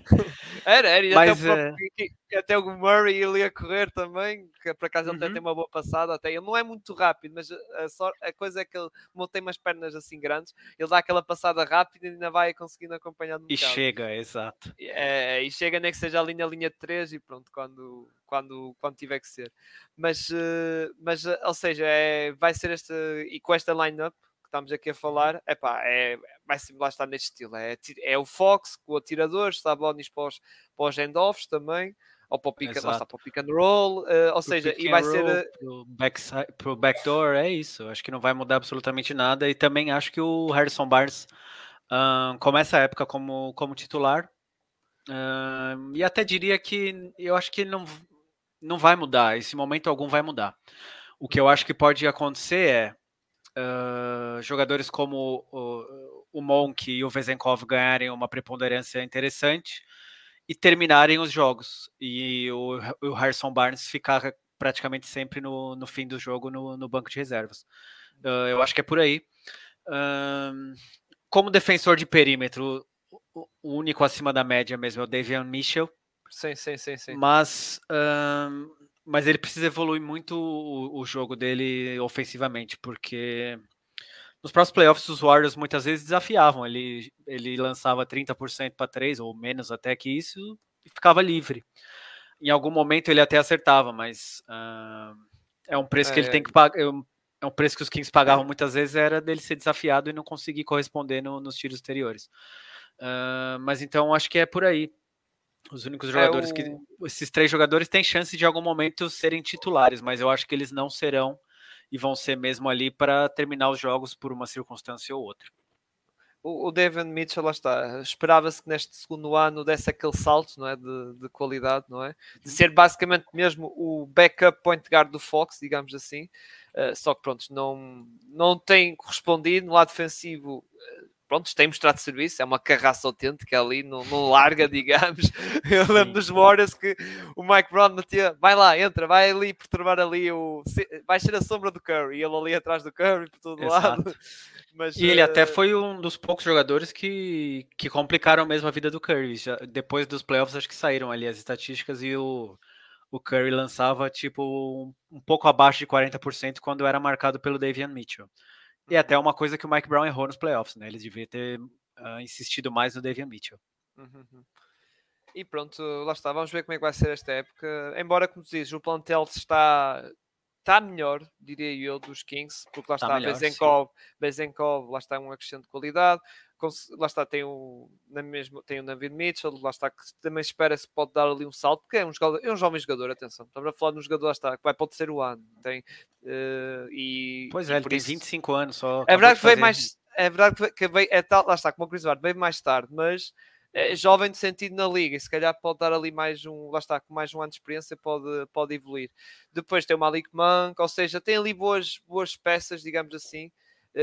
era, era, e Mas, até, o próprio, uh... até o Murray ali a correr também, que por acaso ele uhum. tem uma boa passada, até ele não é muito rápido, mas a, a coisa é que ele não tem umas pernas assim grandes, ele dá aquela passada rápida e ainda vai conseguindo acompanhar no E chega, exato. É, e chega nem que seja ali na linha 3 e pronto, quando quando, quando tiver que ser. Mas, eh, mas eh, ou seja, é, vai ser este, e com esta line-up que estamos aqui a falar, epá, é, vai ser, lá estar neste estilo. É, é o Fox com o atirador, Sabonis para os, para os end-offs também, ou para o pick, lá está, para o pick and roll, uh, ou seja, e vai ser. Pro, backside, pro backdoor, é isso. Acho que não vai mudar absolutamente nada. E também acho que o Harrison Barnes um, começa a época como, como titular. Um, e até diria que eu acho que não, não vai mudar, esse momento algum vai mudar. O que eu acho que pode acontecer é uh, jogadores como o, o Monk e o Vezenkov ganharem uma preponderância interessante e terminarem os jogos. E o, o Harrison Barnes ficar praticamente sempre no, no fim do jogo no, no banco de reservas. Uh, eu acho que é por aí. Uh, como defensor de perímetro, o, o único acima da média mesmo é o Davian Mitchell, Sim, sim, sim, sim. Mas, um, mas ele precisa evoluir muito o, o, jogo dele ofensivamente, porque nos próximos playoffs os Warriors muitas vezes desafiavam. Ele, ele lançava 30% para 3 ou menos até que isso e ficava livre. Em algum momento ele até acertava, mas uh, é um preço é, que ele tem que pagar. É, é um preço que os Kings pagavam muitas vezes era dele ser desafiado e não conseguir corresponder no, nos tiros exteriores. Uh, mas então acho que é por aí. Os únicos é jogadores é o... que. Esses três jogadores têm chance de algum momento serem titulares, mas eu acho que eles não serão e vão ser mesmo ali para terminar os jogos por uma circunstância ou outra. O, o Devin Mitchell, lá está, esperava-se que neste segundo ano desse aquele salto não é? de, de qualidade, não é? De uhum. ser basicamente mesmo o backup point guard do Fox, digamos assim. Uh, só que pronto, não, não tem correspondido no lado defensivo. Uh, pronto, tem mostrado serviço, é uma carraça autêntica ali, não, não larga, digamos. Eu lembro dos Warriors que o Mike Brown metia, vai lá, entra, vai ali perturbar ali o. Vai ser a sombra do Curry, e ele ali atrás do Curry por todo Exato. lado. Mas, e ele uh... até foi um dos poucos jogadores que, que complicaram mesmo a vida do Curry. Já, depois dos playoffs, acho que saíram ali as estatísticas e o, o Curry lançava tipo um, um pouco abaixo de 40% quando era marcado pelo Davian Mitchell. E até uma coisa que o Mike Brown errou nos playoffs, né? Ele devia ter uh, insistido mais no Davian Mitchell. Uhum. E pronto, lá está. Vamos ver como é que vai ser esta época. Embora, como dizes, o plantel está, está melhor, diria eu, dos Kings, porque lá está, está Bezenkov, Bezenkov, lá está um acrescente de qualidade lá está, tem o, na mesma, tem o David Mitchell, lá está, que também espera-se pode dar ali um salto, porque é um, jogador, é um jovem jogador, atenção, estamos a falar de um jogador, lá está, que vai para o terceiro ano, tem, uh, e... Pois é, ele tem isso, 25 anos só. É verdade que veio mais, é verdade que veio, é tal, lá está, como o Chris Ward, veio mais tarde, mas é jovem de sentido na liga, e se calhar pode dar ali mais um, lá está, com mais um ano de experiência pode, pode evoluir. Depois tem o Malik Monk, ou seja, tem ali boas, boas peças, digamos assim,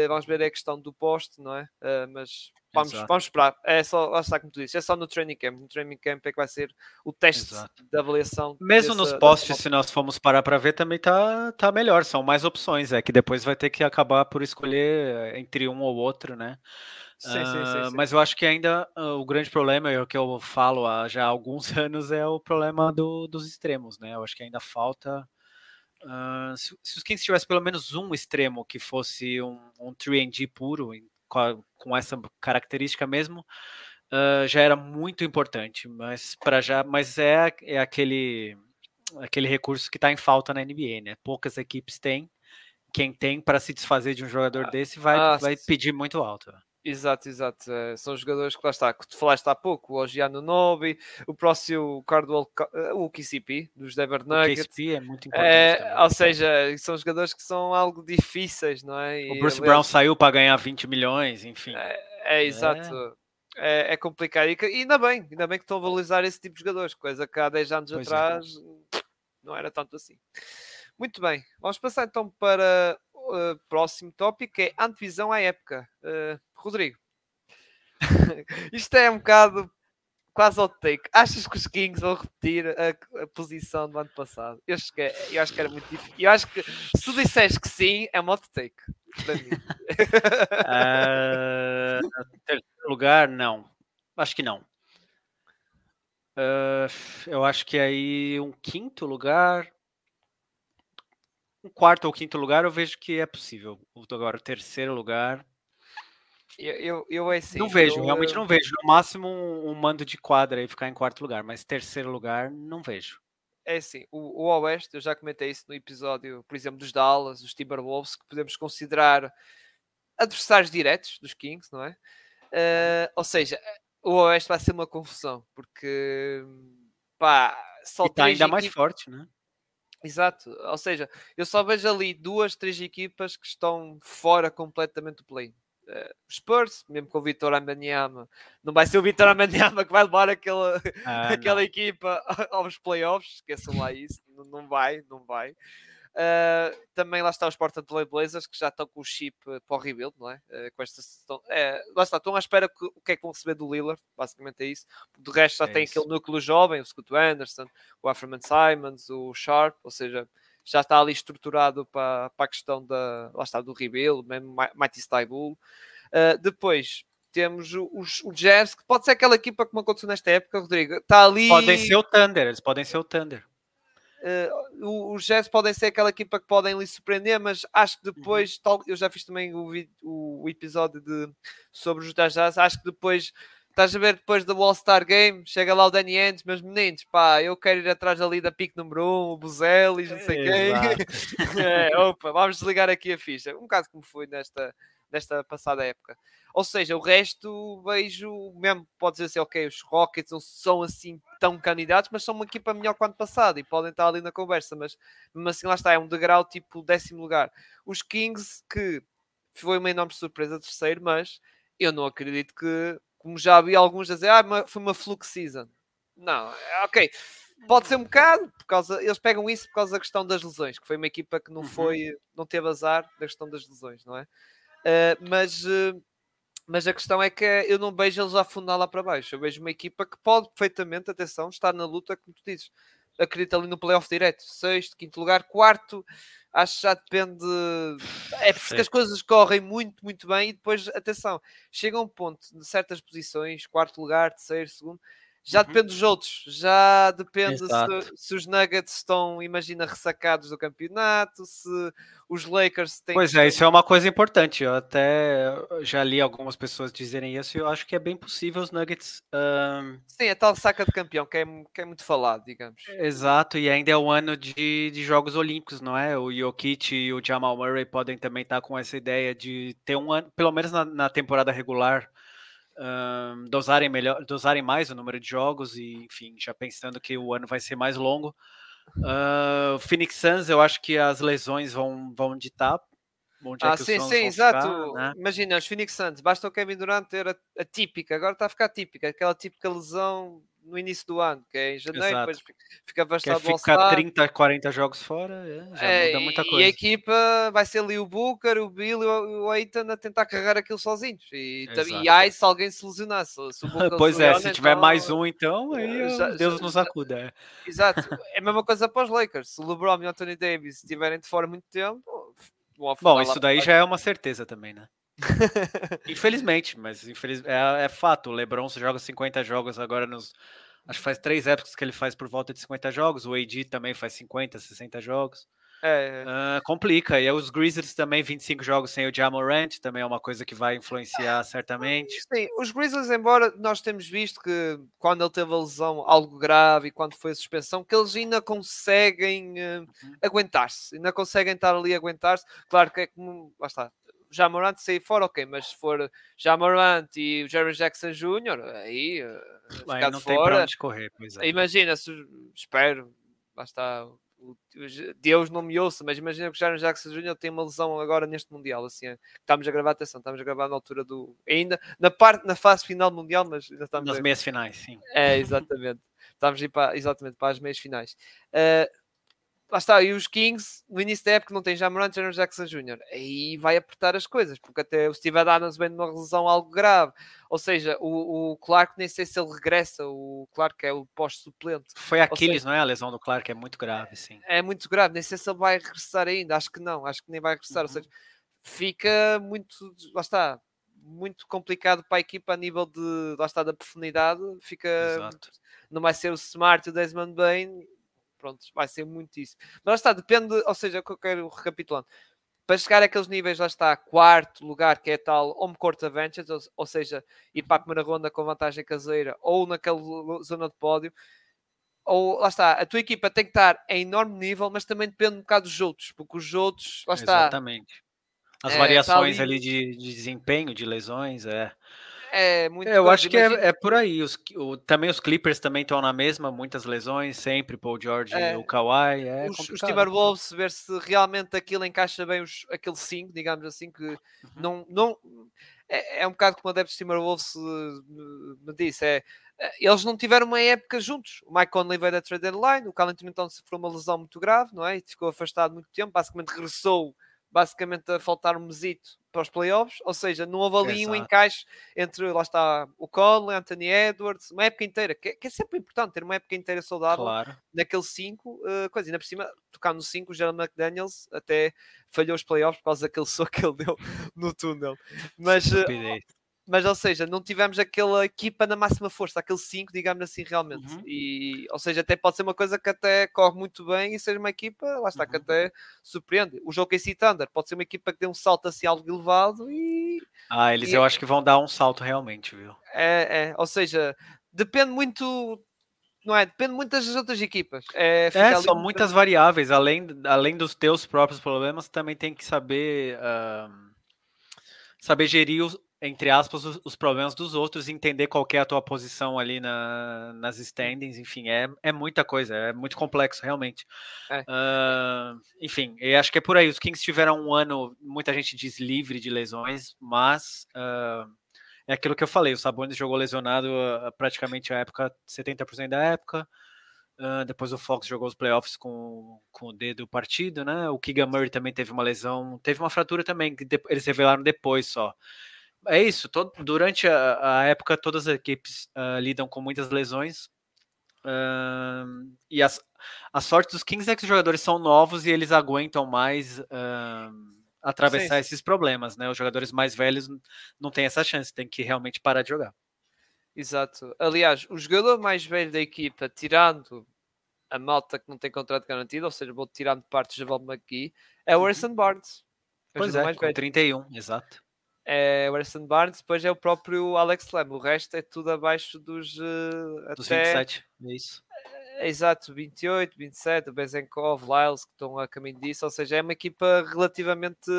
vamos ver a questão do poste, não é? Uh, mas vamos, vamos esperar. É só, lá está como tu disse, é só no training camp. No training camp é que vai ser o teste Exato. de avaliação. Mesmo dessa, nos postes, se nós formos parar para ver, também tá, tá melhor. São mais opções. É que depois vai ter que acabar por escolher entre um ou outro, né? Sim, uh, sim, sim, sim, Mas eu acho que ainda uh, o grande problema, é o que eu falo há já alguns anos, é o problema do, dos extremos, né? Eu acho que ainda falta Uh, se, se, os Kings tivesse pelo menos um extremo que fosse um, um 3D puro, em, com, com, essa característica mesmo, uh, já era muito importante. Mas para já, mas é, é aquele aquele recurso que está em falta na NBA, né? Poucas equipes têm. Quem tem para se desfazer de um jogador ah, desse vai, ah, vai pedir muito alto. Exato, exato. É, são jogadores que lá está, que tu falaste há pouco, o Ogiano Nobi, o próximo Cardwell, eh, o KCP, dos Denver Nuggets. O KCP é muito é, importante. É, ou seja, são jogadores que são algo difíceis, não é? E, o Bruce aliás, Brown saiu para ganhar 20 milhões, enfim. É, é exato. É. é, complicado. E, ainda bem, ainda bem que estão a valorizar esse tipo de jogadores, coisa que há 10 anos pois é. atrás não era tanto assim. Muito bem, vamos passar então para uh, próximo tópico, que é antevisão à época. Uh, Rodrigo, isto é um bocado quase ao take. Achas que os Kings vão repetir a, a posição do ano passado? Eu acho, que, é, eu acho que era muito difícil. Eu acho que se tu disseres que sim, é um hot take. uh, terceiro lugar, não. Acho que não. Uh, eu acho que aí um quinto lugar. Um quarto ou quinto lugar eu vejo que é possível. Agora, terceiro lugar. Eu, eu, eu assim, não vejo, eu, realmente não vejo. No máximo um, um, mando de quadra e ficar em quarto lugar, mas terceiro lugar não vejo. É assim, o, o Oeste, eu já comentei isso no episódio, por exemplo, dos Dallas, dos Timberwolves, que podemos considerar adversários diretos dos Kings, não é? Uh, ou seja, o Oeste vai ser uma confusão, porque pá, só e está ainda mais forte, né? Exato, ou seja, eu só vejo ali duas, três equipas que estão fora completamente do play uh, Spurs, mesmo com o Vitor Amanyama, não vai ser o Vitor Amanyama que vai levar aquela, ah, aquela equipa aos playoffs, esqueçam lá isso, não vai, não vai. Uh, também lá está os Portland Blazers que já estão com o chip para o rebuild, não é? Uh, com esta, estão, é, lá está, estão à espera que, o que é que vão receber do Lillard, basicamente é isso. Do resto já é tem isso. aquele núcleo jovem, o Scott Anderson, o Afferman Simons, o Sharp, ou seja, já está ali estruturado para, para a questão da, lá está, do rebuild, mesmo Mighty Stybul. Uh, depois temos os, o Jazz, que pode ser aquela equipa como aconteceu nesta época, Rodrigo. Está ali. Podem ser o Thunder, eles podem ser o Thunder. Uh, os Jazz podem ser aquela equipa que podem lhe surpreender, mas acho que depois, uhum. tal, eu já fiz também o, o, o episódio de, sobre os Jazz, acho que depois Estás a ver depois do All-Star Game, chega lá o Danny Ainge, meus meninos, pá, eu quero ir atrás ali da pique número 1, um, o Buzelis, não sei quem. é, opa, vamos desligar aqui a ficha. Um bocado como foi nesta, nesta passada época. Ou seja, o resto vejo, mesmo pode dizer assim, ok, os Rockets não são assim tão candidatos, mas são uma equipa melhor que o ano passado e podem estar ali na conversa, mas mesmo assim lá está, é um degrau tipo décimo lugar. Os Kings, que foi uma enorme surpresa terceiro, mas eu não acredito que como já vi alguns a dizer, ah, foi uma fluke season. Não, é, ok. Pode ser um bocado, por causa, eles pegam isso por causa da questão das lesões, que foi uma equipa que não uhum. foi, não teve azar da questão das lesões, não é? Uh, mas, uh, mas a questão é que eu não vejo eles afundar lá para baixo. Eu vejo uma equipa que pode perfeitamente, atenção, estar na luta, como tu dizes. Acredito ali no playoff direto, sexto, quinto lugar, quarto acho que já depende. É porque Sim. as coisas correm muito, muito bem e depois, atenção, chega um ponto de certas posições, quarto lugar, terceiro, segundo, já uhum. depende dos outros, já depende se, se, os Nuggets estão, imagina, ressacados do campeonato, se os Lakers têm. Pois é, isso é uma coisa importante. Eu até já li algumas pessoas dizerem isso e eu acho que é bem possível os Nuggets. Um... Sim, a tal saca de campeão que é, que é muito falado, digamos. Exato, e ainda é o ano de, de Jogos Olímpicos, não é? O Jokic e o Jamal Murray podem também estar com essa ideia de ter um ano, pelo menos na, na temporada regular um, dosarem melhor, dosarem mais o número de jogos e, enfim, já pensando que o ano vai ser mais longo. Uh, Phoenix Suns, eu acho que as lesões vão, vão ditar onde é ah, é sim, sim, exato. Ficar, né? Imagina, os Phoenix Suns, basta o Kevin Durant ter a, a típica, agora está a ficar típica, aquela típica lesão no início do ano, que é em janeiro, Exato. depois fica bastante Quer ficar 30, 40 jogos fora, é, já é, muda muita coisa. E a equipa vai ser ali o Booker, o Bill e o Eitan a tentar carregar aquilo sozinhos. E, e aí se alguém se lesionar, se, se Pois é, se tiver então, mais um, então aí já, Deus já, nos acuda. É. Exato, é a mesma coisa para os Lakers. Se o LeBron e o Anthony Davis estiverem de fora muito tempo, Bom, isso daí já é uma certeza também, né? Infelizmente, mas infeliz... é, é fato. O LeBron joga 50 jogos agora nos. Acho que faz três épocas que ele faz por volta de 50 jogos. O AD também faz 50, 60 jogos. É. Uh, complica. E os Grizzlies também, 25 jogos sem o Jamorant, também é uma coisa que vai influenciar certamente. Sim, os Grizzlies, embora nós temos visto que quando ele teve a lesão algo grave e quando foi a suspensão, que eles ainda conseguem uh, uhum. aguentar-se, ainda conseguem estar ali a aguentar-se. Claro que é como, lá está, Jamorant sair fora, ok, mas se for Jamorant e o Jerry Jackson Jr., aí, uh, aí não fora, tem para onde correr, é. Imagina, se, espero, lá está, Deus não me ouça, mas imagina que o Jaron Jackson Jr. tem uma lesão agora neste Mundial, assim, é, estamos a gravar, atenção, estamos a gravar na altura do, ainda, na parte, na fase final do Mundial, mas ainda estamos Nas a... meias finais, sim. É, exatamente, estamos a ir para, exatamente, para as meias finais. Uh, lá está, e os Kings, no início da época, não tem já Morant Jr. Jackson Jr. Aí vai apertar as coisas, porque até o Steve Adams vem de uma lesão algo grave. Ou seja, o, o Clark, nem sei se ele regressa, o Clark é o pós-suplente. Foi Aquiles, não é? A lesão do Clark é muito grave, sim. É muito grave, nem sei se ele vai regressar ainda, acho que não, acho que nem vai regressar. Uhum. Ou seja, fica muito, lá está, muito complicado para a equipa a nível de, lá está, da profundidade. Fica, Exato. não vai ser o Smart e o Desmond Bain pronto, vai ser muito isso. Mas lá está, depende, ou seja, o que eu quero recapitulando. Para chegar àqueles níveis, lá está, quarto lugar, que é tal home court advantage, ou, ou seja, ir para a primeira ronda com vantagem caseira, ou naquela zona de pódio, ou lá está, a tua equipa tem que estar em enorme nível, mas também depende um bocado dos outros, porque os outros, lá está. Exatamente. As é, variações ali... ali de, de, desempenho, de lesões, é. É muito. É, eu acho que é, é, por aí. Os, o, também os Clippers também estão na mesma, muitas lesões, sempre, Paul George e o Kawhi. É os, os Timberwolves, ver se realmente aquilo encaixa bem os, aquele 5, digamos assim, que uhum. não. não é, é, um bocado como o adepto Timberwolves me, me disse, é, é, eles não tiveram uma época juntos. O Mike Conley veio da trade deadline, o Carlton então sofreu uma lesão muito grave, não é? E ficou afastado muito tempo, basicamente regressou basicamente a faltar um mesito para os playoffs, ou seja, não houve ali Exato. um encaixe entre, lá está, o Conley, Anthony Edwards, uma época inteira, que, que, é sempre importante ter uma época inteira saudável claro. naquele 5, uh, coisa, ainda por cima, tocar no 5, o Gerald McDaniels até falhou os playoffs por causa daquele soco que ele deu no túnel. Mas, uh, mas ou seja, não tivemos aquela equipa na máxima força, aquele 5, digamos assim, realmente. Uhum. E, ou seja, até pode ser uma coisa que até corre muito bem e seja uma equipa, lá está, uhum. que até surpreende. O jogo KC Thunder pode ser uma equipa que dê um salto assim algo elevado e. Ah, eles e, eu acho que vão dar um salto realmente, viu? É, é, ou seja, depende muito não é? Depende muito das outras equipas. É, é são muitas variáveis. Além, além dos teus próprios problemas, também tem que saber uh, saber gerir os, entre aspas, os, os, problemas dos outros, entender qual é a tua posição ali na, nas standings, enfim, é, é muita coisa, é muito complexo, realmente. É. Uh, enfim, eu acho que é por aí. Os Kings tiveram um ano, muita gente diz livre de lesões, mas uh, é aquilo que eu falei, o Sabonis jogou lesionado uh, praticamente a época, 70% da época, depois o Fox jogou os playoffs com, com o dedo partido, né? O Keegan Murray também teve uma lesão, teve uma fratura também, que eles revelaram depois só. É isso, todo, durante a, a, época todas as equipes uh, lidam com muitas lesões. Uh, e as, a sorte dos Kings é que os jogadores são novos e eles aguentam mais uh, atravessar sim, sim. esses problemas, né? Os jogadores mais velhos não têm essa chance, tem que realmente parar de jogar. Exato. Aliás, o jogador mais velho da equipa, tirando a malta que não tem contrato garantido, ou seja, vou tirar de parte o Javal McGee, é o uhum. Harrison Barnes. Pois é, mais com velho. 31, exato é o Harrison Barnes, depois é o próprio Alex Lamb. O resto é tudo abaixo dos, uh, dos até... 27, é isso. É, exato, 28, 27, o Bezenkov, Lyles, que estão a caminho disso, ou seja, é uma equipa relativamente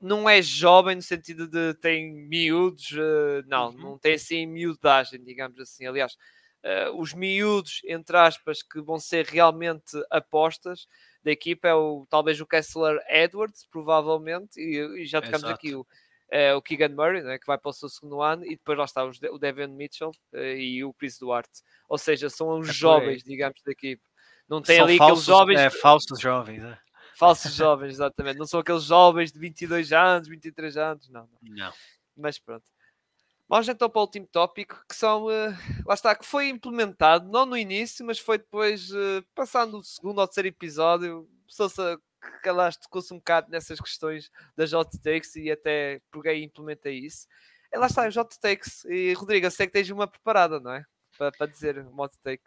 não é jovem no sentido de tem miúdos, uh, não, uhum. não tem assim miudagem, digamos assim. Aliás, os miúdos, entre aspas, que vão ser realmente apostas da equipa é o talvez o Kessler Edwards, provavelmente, e, e já tocamos Exato. aqui o o Keegan Murray, né, que vai para o seu segundo ano, e depois lá está o Devin Mitchell uh, e o Chris Duarte. Ou seja, são os é jovens, digamos, da equipe. Não tem são ali falsos, aqueles jovens. É, falsos jovens, é. Falsos jovens, exatamente. Não são aqueles jovens de 22 anos, 23 anos, não. Não. não. Mas pronto. Vamos então para o último tópico, que são, uh, lá está, que foi implementado, não no início, mas foi depois, uh, passando o segundo ou terceiro episódio, começou-se a que calaste, tocou-se um bocado nessas questões das hot takes e até peguei e implementei isso. E lá está, os hot takes. E Rodrigo, eu sei que tens uma preparada, não é? Para, dizer um hot take.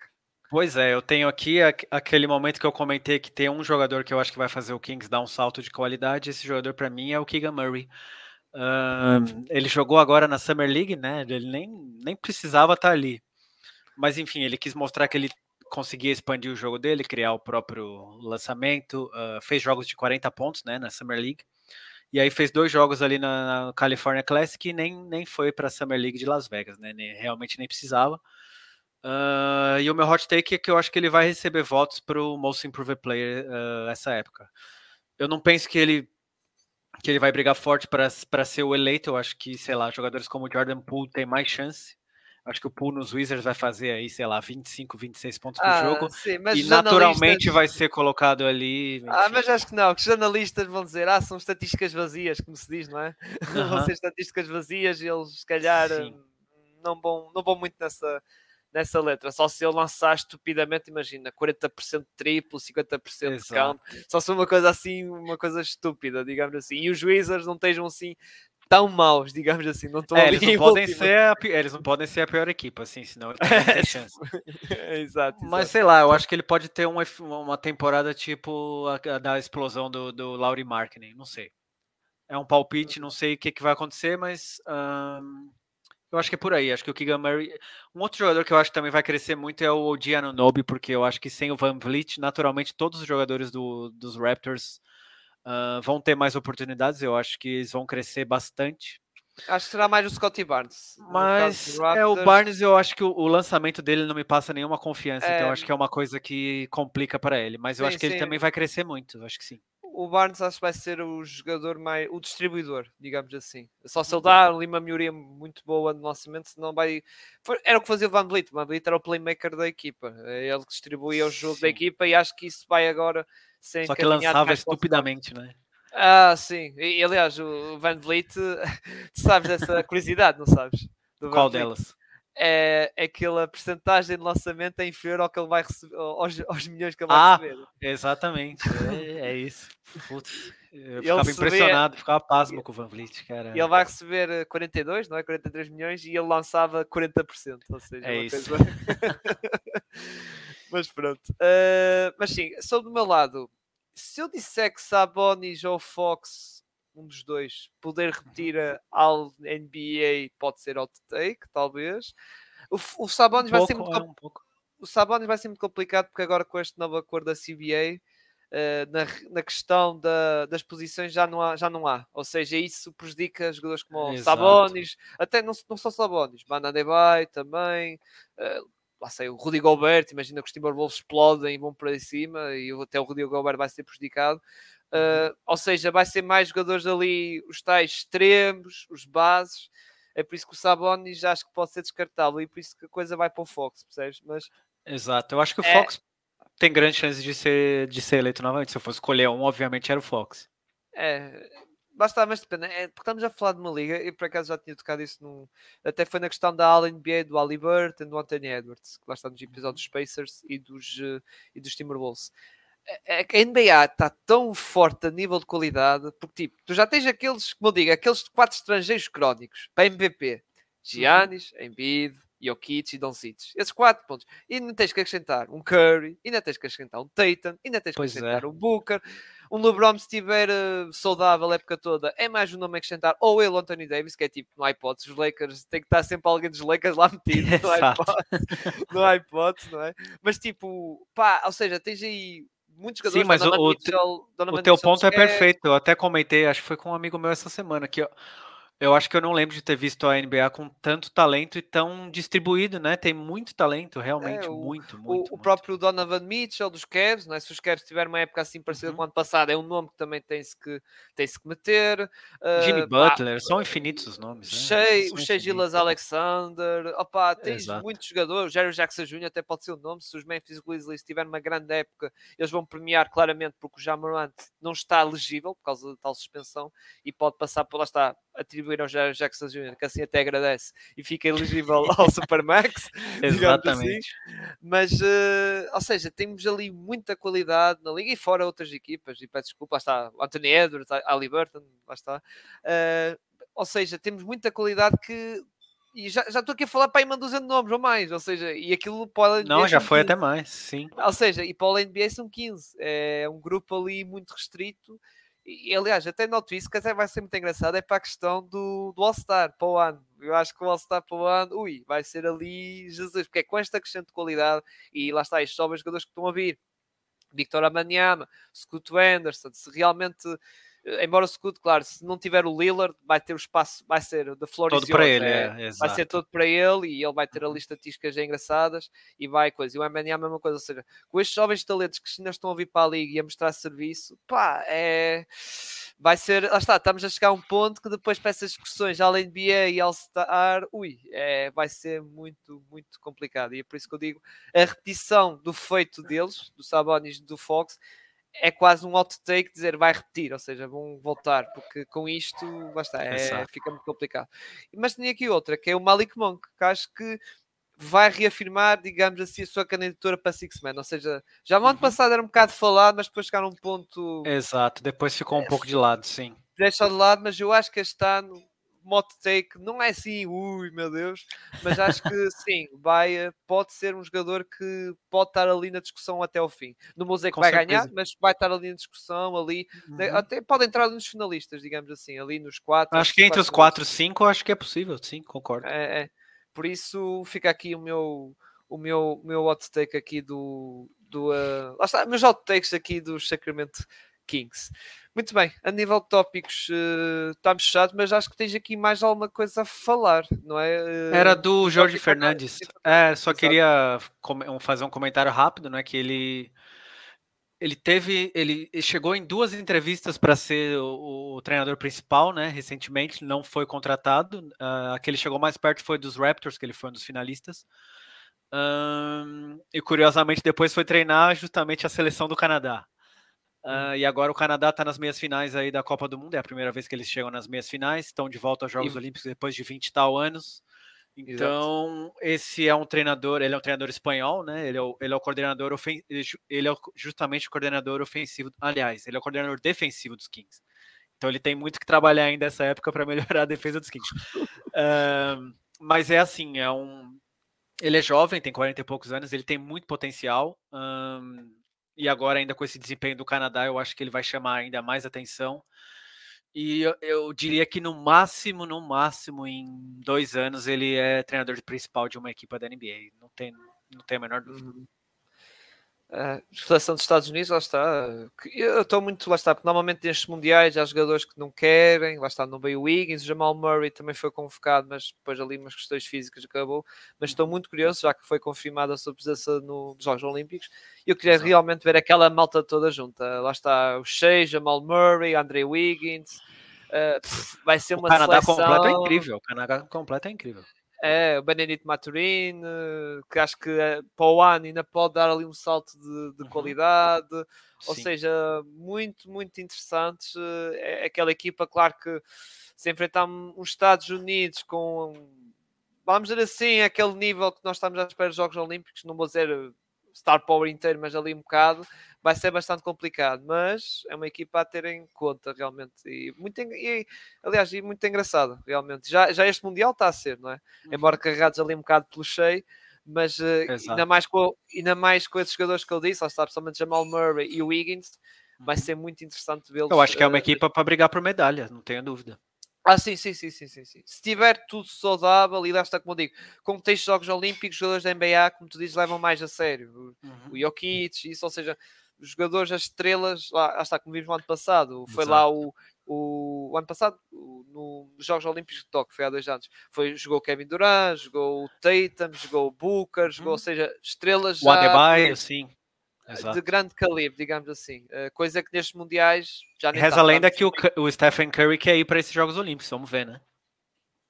Pois é, eu tenho aqui aquele momento que eu comentei que tem um jogador que eu acho que vai fazer o Kings dar um salto de qualidade. Esse jogador para mim é o Keegan Murray. Ele jogou agora na Summer League, né? Ele nem, nem precisava estar ali. Mas enfim, ele quis mostrar que ele conseguia expandir o jogo dele, criar o próprio lançamento, uh, fez jogos de 40 pontos né, na Summer League. E aí fez dois jogos ali na, na California Classic e nem, nem foi para a Summer League de Las Vegas, né? Nem, realmente nem precisava. Uh, e o meu hot take é que eu acho que ele vai receber votos para o Most Improved Player uh, essa época. Eu não penso que ele que ele vai brigar forte para ser o eleito. Eu acho que, sei lá, jogadores como Jordan Poole têm mais chance Acho que o pool nos Wizards vai fazer aí, sei lá, 25, 26 pontos por ah, jogo. Sim, e naturalmente vai ser colocado ali. Enfim. Ah, mas acho que não, que os jornalistas vão dizer, ah, são estatísticas vazias, como se diz, não é? Uh -huh. vão ser estatísticas vazias e eles, se calhar, sim. não vão, não vão muito nessa, nessa letra. Só se ele lançar estupidamente, imagina, 40% triplo, 50% de count. Só se uma coisa assim, uma coisa estúpida, digamos assim. E os Wizards não estejam assim tão maus, digamos assim. Não estão é, eles, não podem ser a, eles não podem ser a pior equipe, assim, senão não chance. exato, Mas sei lá, eu acho que ele pode ter uma, uma temporada tipo a, a da explosão do, do Laurie Marketing, não sei. É um palpite, não sei o que, que vai acontecer, mas eu acho que é por aí. Acho que o Keegan Murray. Um outro jogador que eu acho que também vai crescer muito é o Odiano Nobi, porque eu acho que sem o Van Vliet, naturalmente, todos os jogadores do, dos Raptors uh, vão ter mais oportunidades. Eu acho que eles vão crescer bastante. Acho que será mais o Scottie Barnes. Mas é o Barnes, eu acho que o, o, lançamento dele não me passa nenhuma confiança, é... então acho que é uma coisa que complica para ele. Mas eu sim, acho que sim. ele também vai crescer muito, acho que sim. O Barnes acho que vai ser o jogador mais. o distribuidor, digamos assim. Só se ele dá ali uma melhoria muito boa no lançamento, senão vai. Era o que fazia o Van Vliet. O Van Vliet era o playmaker da equipa. É ele distribuía o jogo sim. da equipa e acho que isso vai agora ser Só que lançava estupidamente, né? Ah, sim. E, aliás, o Van Vliet, tu sabes dessa curiosidade, não sabes? Qual delas? É, é aquela percentagem de lançamento é inferior ao que ele vai receber, aos, aos milhões que ele vai ah, receber. Exatamente, é, é isso. Putz, eu ficava ele impressionado, ficava pasmo com o Van Vliet, cara. E ele vai receber 42, não é? 43 milhões e ele lançava 40%. Ou seja, é isso. Coisa... mas pronto. Uh, mas sim, sou do meu lado. Se eu disser que Sabonis ou Fox, um dos dois, poder repetir a All NBA, pode ser out take, talvez. O, o Sabonis um vai ser muito é um o Sabonis vai ser muito complicado porque agora com este novo acordo da CBA Uh, na, na, questão da, das posições já não, há, já não há. Ou seja, isso prejudica jogadores como Exato. Sabonis, até não, não só Sabonis, Bananebay também, uh, lá sei, o Rudy Gobert, imagina que os Timberwolves explodem e vão para cima e até o Rudy Gobert vai ser prejudicado. Uh, ou seja, vai ser mais jogadores ali, os tais extremos, os bases. É por isso que o Sabonis acho que pode ser descartável e por isso que a coisa vai para o Fox, percebes? Mas, Exato, eu acho que o é... Fox tem grande chance de ser, de ser eleito novamente. Se eu fosse escolher um, obviamente era o Fox. É, Basta, mas depende. É, porque estamos a falar de uma liga, e por acaso já tinha tocado isso num. Até foi na questão da All-NBA, do Ali Burton, do Anthony Edwards, que lá está nos episódios dos Pacers e dos, uh, e dos Timberwolves. É, é a NBA está tão forte a nível de qualidade, porque tipo, tu já tens aqueles, como eu digo, aqueles quatro estrangeiros crónicos para MVP: uhum. Giannis, Embiid, Jokic e Doncic. Esses quatro pontos. E ainda tens que acrescentar um Curry, ainda tens que acrescentar um Tatum, ainda tens que pois acrescentar é. um Booker. Um LeBron, se estiver uh, saudável a época toda, é mais um nome a acrescentar. Ou ele, Anthony Davis, que é tipo, no iPods, os Lakers, tem que estar sempre alguém dos Lakers lá metido. No iPods, no iPods, não é? Mas tipo, pá, ou seja, tens aí muitos jogadores. Sim, mas o, Mitchell, o teu ponto é perfeito. Eu até comentei, acho que foi com um amigo meu essa semana, que eu acho que eu não lembro de ter visto a NBA com tanto talento e tão distribuído, né? Tem muito talento, realmente, é, o, muito, muito. O, muito. o, próprio Donovan Mitchell dos Cavs, né? se os Cavs tiverem uma época assim parecida uhum. com o ano passado, é um nome que também tem-se que, tem -se que meter. Uh, Jimmy Butler, ah, são infinitos os nomes. Né? o Shea Gillas Alexander, opa, tens Exato. muitos jogadores. Jerry Jackson Jr. até pode ser o nome. Se os Memphis Grizzlies tiverem uma grande época, eles vão premiar claramente porque o Jamarant não está elegível por causa da tal suspensão e pode passar por lá está atribuir ao Jackson Jr., que assim até agradece e fica elegível ao Supermax. Assim. Exatamente. Assim. Mas, uh, ou seja, temos ali muita qualidade na liga e fora outras equipas. E peço desculpa, lá está Anthony Edwards, Ali Burton, lá está. Uh, ou seja, temos muita qualidade que. E já, já estou aqui a falar para aí uma dúzia de nomes ou mais, ou seja, e aquilo pode. Não, já foi 15. até mais, sim. Ou seja, e para o NBA são 15. É um grupo ali muito restrito e, aliás, até noto isso, que até vai ser muito engraçado, é para a questão do, do All-Star para o ano. Eu acho que o All-Star para o ano, ui, vai ser ali Jesus, porque é com esta de qualidade, e lá está, estes jovens jogadores que estão a vir, Victor Amanyama, Scott Anderson, se realmente embora o Scoot, claro, se não tiver o Lillard, vai ter o espaço, vai ser da Flor todo para ele, é, é, vai ser todo para ele e ele vai ter ali uhum. estatísticas engraçadas e vai coisa. E o MNA é a mesma coisa, ou seja, com estes jovens talentos que ainda estão a vir para a liga e a mostrar serviço, pá, é vai ser, lá está, estamos a chegar a um ponto que depois para essas discussões, além de NBA e All-Star, ui, é, vai ser muito, muito complicado. E é por isso que eu digo, a repetição do feito deles, do Sabonis do Fox, é quase um hot take dizer vai repetir, ou seja, vão voltar, porque com isto, lá está, é, fica muito complicado. Mas tinha aqui outra, que é o Malik Monk, que acho que vai reafirmar, digamos assim, a sua candidatura para Six Man. Ou seja, já no ano uhum. passado era um bocado falado, mas depois chegaram a um ponto. Exato, depois ficou um é, pouco de lado, sim. Deixa de lado, mas eu acho que este ano moto take não é assim, ui meu Deus, mas acho que sim, vai, pode ser um jogador que pode estar ali na discussão até o fim. No museu que vai certeza. ganhar, mas vai estar ali na discussão, ali, uhum. até pode entrar nos finalistas, digamos assim, ali nos quatro. Acho que entre os quatro e cinco, acho que é possível, sim, concordo. É, é. Por isso fica aqui o meu, o meu, meu hot take aqui do. do uh, lá está, meus hot takes aqui dos Sacramento Kings. Muito bem, a nível de tópicos uh, estamos fechados, mas acho que tens aqui mais alguma coisa a falar, não é? Uh, Era do Jorge Fernandes. É, só Exato. queria fazer um comentário rápido, né? Que ele ele teve, ele chegou em duas entrevistas para ser o, o, treinador principal, né? Recentemente, não foi contratado. Uh, a que ele chegou mais perto foi dos Raptors, que ele foi um dos finalistas. Um, e curiosamente, depois foi treinar justamente a seleção do Canadá. Uh, e agora o Canadá está nas meias finais aí da Copa do Mundo. É a primeira vez que eles chegam nas meias finais. Estão de volta aos Jogos e... Olímpicos depois de 20 e tal anos. Então, Exato. esse é um treinador, ele é um treinador espanhol, né? Ele é o, ele é o coordenador ofen ele é justamente o coordenador ofensivo, aliás, ele é o coordenador defensivo dos Kings. Então ele tem muito que trabalhar ainda nessa época para melhorar a defesa dos Kings. uh, mas é assim, é um ele é jovem, tem 40 e poucos anos, ele tem muito potencial. Um, e agora ainda com esse desempenho do Canadá, eu acho que ele vai chamar ainda mais atenção. E eu, eu, diria que no máximo, no máximo, em dois anos, ele é treinador principal de uma equipe da NBA. Não tem, não tem a menor dúvida. Uhum. A seleção dos Estados Unidos, lá está. Eu estou muito, lá está, porque normalmente nestes mundiais há jogadores que não querem, lá está, não veio o Wiggins, o Jamal Murray também foi convocado, mas depois ali umas questões físicas acabou. Mas estou muito curioso, já que foi confirmada a sua presença no, nos Jogos Olímpicos, e eu queria Exato. realmente ver aquela malta toda junta. Lá está o Shea, Jamal Murray, Andre Wiggins. Uh, pff, vai ser uma o Canadá seleção... completo é incrível. O Canadá completo é incrível. É, o Benedito Maturin, que acho que é, para o ano ainda pode dar ali um salto de, de uhum. qualidade. Ou Sim. seja, muito, muito interessante. É, é aquela equipa, claro que se enfrentar uns Estados Unidos com, vamos dizer assim, aquele nível que nós estamos à espera dos Jogos Olímpicos, não vou dizer Star Power inteiro, mas ali um bocado, vai ser bastante complicado. Mas é uma equipa a ter em conta, realmente. E, muito, e, aliás, e muito engraçado, realmente. Já, já este Mundial está a ser, não é? Uhum. Embora carregados ali um bocado pelo cheio, mas uh, ainda, mais com, ainda mais com esses jogadores que eu disse, lá está, principalmente Jamal Murray e o Wiggins, vai uhum. ser muito interessante vê-los. Eu acho que é uma uh, equipa para brigar por medalha, não tenho dúvida. Ah, sim, sim, sim, sim, sim, sim. Se tiver tudo saudável, e lá está, como eu digo, como tens Jogos Olímpicos, jogadores da NBA, como tu dizes, levam mais a sério. Uhum. O Jokic, isso, ou seja, os jogadores, as estrelas, lá, lá está, como vimos no ano passado, foi Exato. lá o, o, o, ano passado, no, nos Jogos Olímpicos de Tóquio, foi há dois anos, foi, jogou Kevin Durant, jogou o Tatum, jogou o Booker, jogou, ou uhum. seja, estrelas o Adebayo, sim Exato. de grande calibre, digamos assim. Uh, coisa que nestes mundiais já nem Reza a lenda que o, o, Stephen Curry quer ir para esses Jogos Olímpicos, vamos ver, né?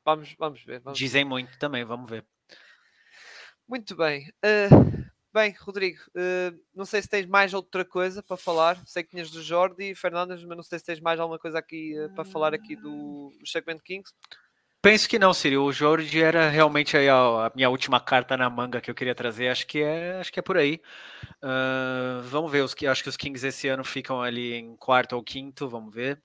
Vamos, vamos ver. Vamos Dizem ver. muito também, vamos ver. Muito bem. Uh, bem, Rodrigo, uh, não sei se tens mais outra coisa para falar. Sei que tinhas do Jordi e Fernandes, mas não sei se tens mais alguma coisa aqui para falar aqui do, do Segment Kings. Penso que não, Siri. O Jorge era realmente a, a, minha última carta na manga que eu queria trazer. Acho que é, acho que é por aí. Uh, vamos ver. Os, acho que os Kings esse ano ficam ali em quarto ou quinto. Vamos ver.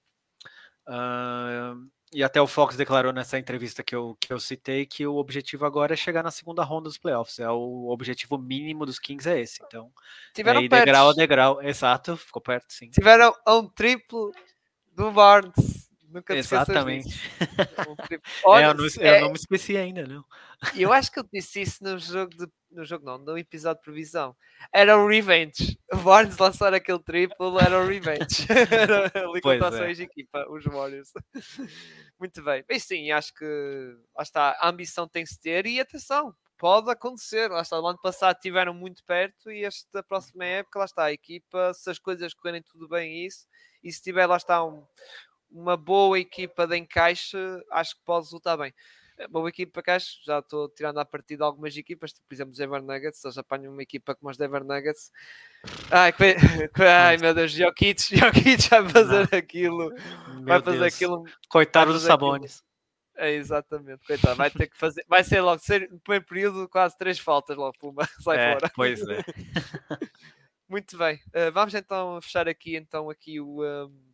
Uh, e até o Fox declarou nessa entrevista que eu, que eu citei que o objetivo agora é chegar na segunda ronda dos playoffs. É o objetivo mínimo dos Kings é esse. Então, Tiveram aí, degrau a degrau. Exato, ficou perto, sim. Tiveram um triplo do Barnes Nunca te Exatamente. Olha, é, eu, não, é, eu não me esqueci ainda, não. Eu acho que eu disse isso no jogo de no jogo não, no episódio de previsão. Era o Revenge. Barnes lançar aquele triplo era o Revenge. era ali a sua equipa, os Warriors. Muito bem. Bem sim, acho que lá está, a ambição tem que se ter e atenção, pode acontecer. Lá está, o ano passado estiveram muito perto e esta próxima época, lá está, a equipa, se as coisas correrem tudo bem isso, e se tiver lá está um, uma boa equipa de encaixe, acho que pode resultar bem uma boa equipa cá, já estou tirando a partida algumas equipas, tipo, por exemplo, os Denver Nuggets, eles apanham uma equipa como os Denver Nuggets. Ai, que... Ai meu Deus, Jokic, Jokic vai fazer Não. aquilo, meu vai fazer Deus. aquilo. Coitado dos Sabones. É, exatamente, coitado, vai ter que fazer, vai ser logo, ser, no primeiro período, quase três faltas logo, puma, sai é, fora. Pois é. Muito bem, uh, vamos então fechar aqui, então, aqui o... Um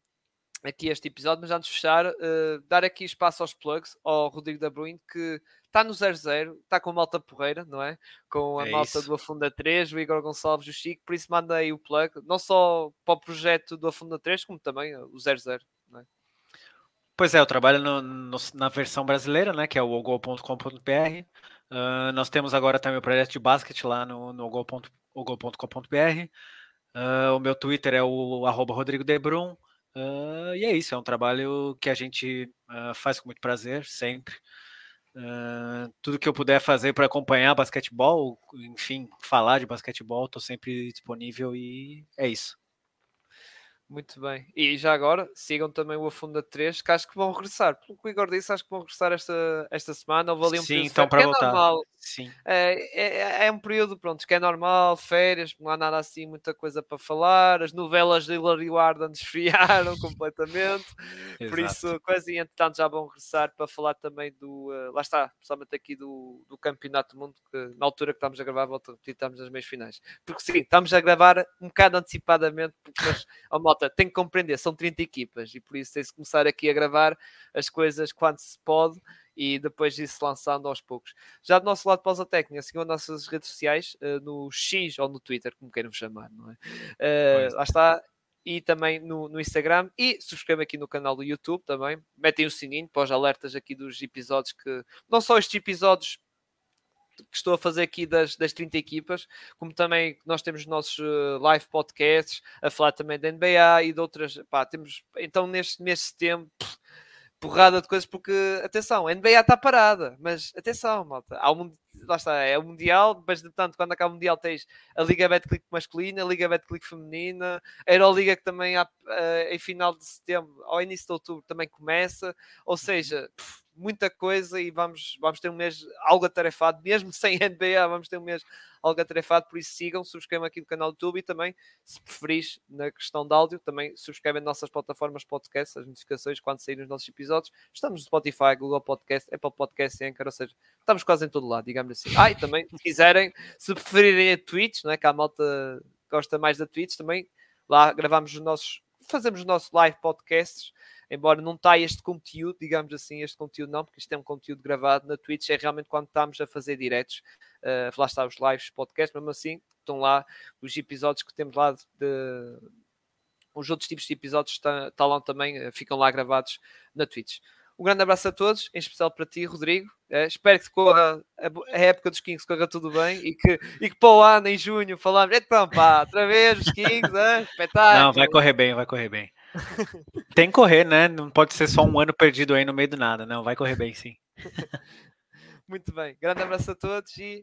aqui este episódio, mas antes de fechar, uh, dar aqui espaço aos plugs, ao Rodrigo da Bruin, que está no 00, está com a malta porreira, não é? Com a é malta isso. do Afunda 3, o Igor Gonçalves e o Chico, por isso mandei o plug, não só para o projeto do Afunda 3, como também o 00, não é? Pois é, eu trabalho no, no, na versão brasileira, né, que é o ogol.com.br. Uh, ah, nós temos agora também o projeto de basquete lá no, no ogol.com.br. Uh, o meu Twitter é o arroba Rodrigo Debrun. Uh, e é isso, é um trabalho que a gente uh, faz com muito prazer, sempre. Uh, tudo que eu puder fazer para acompanhar basquetebol, enfim, falar de basquetebol, estou sempre disponível e é isso. Muito bem. E já agora, sigam também o Afunda 3, que acho que vão regressar. Pelo que o Igor disse, acho que vão regressar esta, esta semana. Houve ali um Sim, então para é voltar. Normal. Sim. É, é, é, um período, pronto, que é normal, férias, não há nada assim, muita coisa para falar. As novelas de Hilary Warden desfriaram completamente. Por isso, quase entretanto já vão regressar para falar também do. Uh, lá está, principalmente aqui do, do Campeonato do Mundo, que na altura que estamos a gravar, volto a repetir, estamos nas meias finais. Porque sim, estamos a gravar um bocado antecipadamente, porque mas, oh, malta, tem que compreender, são 30 equipas e por isso tem-se começar aqui a gravar as coisas quando se pode e depois isso lançando aos poucos. Já do nosso lado pausa técnica, sigam as nossas redes sociais uh, no X ou no Twitter, como queiram chamar, não é? Uh, lá está. E também no, no Instagram e subscrevam aqui no canal do YouTube também. Metem o sininho para os alertas aqui dos episódios que não só estes episódios que estou a fazer aqui das, das 30 equipas, como também nós temos nossos uh, live podcasts a falar também da NBA e de outras. Pá, temos então neste mês de setembro. Porrada de coisas, porque, atenção, a NBA está parada, mas atenção, malta, há um, lá está, é o Mundial, mas de tanto, quando acaba o Mundial tens a Liga Betclic masculina, a Liga Betclic feminina, a Euroliga que também há, uh, em final de setembro, ao início de outubro também começa, ou seja, pff, muita coisa e vamos, vamos ter um mês algo atarefado, mesmo sem NBA, vamos ter um mês algo atarefado, por isso sigam, subscrevam aqui no canal do YouTube e também, se preferis, na questão de áudio, também subscrevem nossas plataformas podcast, as notificações quando saírem os nossos episódios. Estamos no Spotify, Google Podcast, Apple Podcast Anchor, ou seja, estamos quase em todo lado, digamos assim. Ah, e também, se quiserem, se preferirem a Twitch, não é? que a malta gosta mais da Twitch, também lá gravamos os nossos, fazemos os nossos live podcasts embora não está este conteúdo, digamos assim, este conteúdo não, porque isto é um conteúdo gravado na Twitch, é realmente quando estamos a fazer diretos, uh, lá está os lives, podcast, mesmo assim, estão lá os episódios que temos lá de, de os outros tipos de episódios estão, tá lá também, uh, ficam lá gravados na Twitch. Um grande abraço a todos, em especial para ti, Rodrigo. Uh, espero que corra a, a, época dos Kings corra tudo bem e que, e que para o ano, em junho, falamos, então pá, outra vez os Kings, é? espetáculo. Não, vai correr bem, vai correr bem. Tem que correr, né? Não pode ser só um ano perdido aí no meio do nada. Não, vai correr bem, sim. Muito bem. Grande abraço a todos e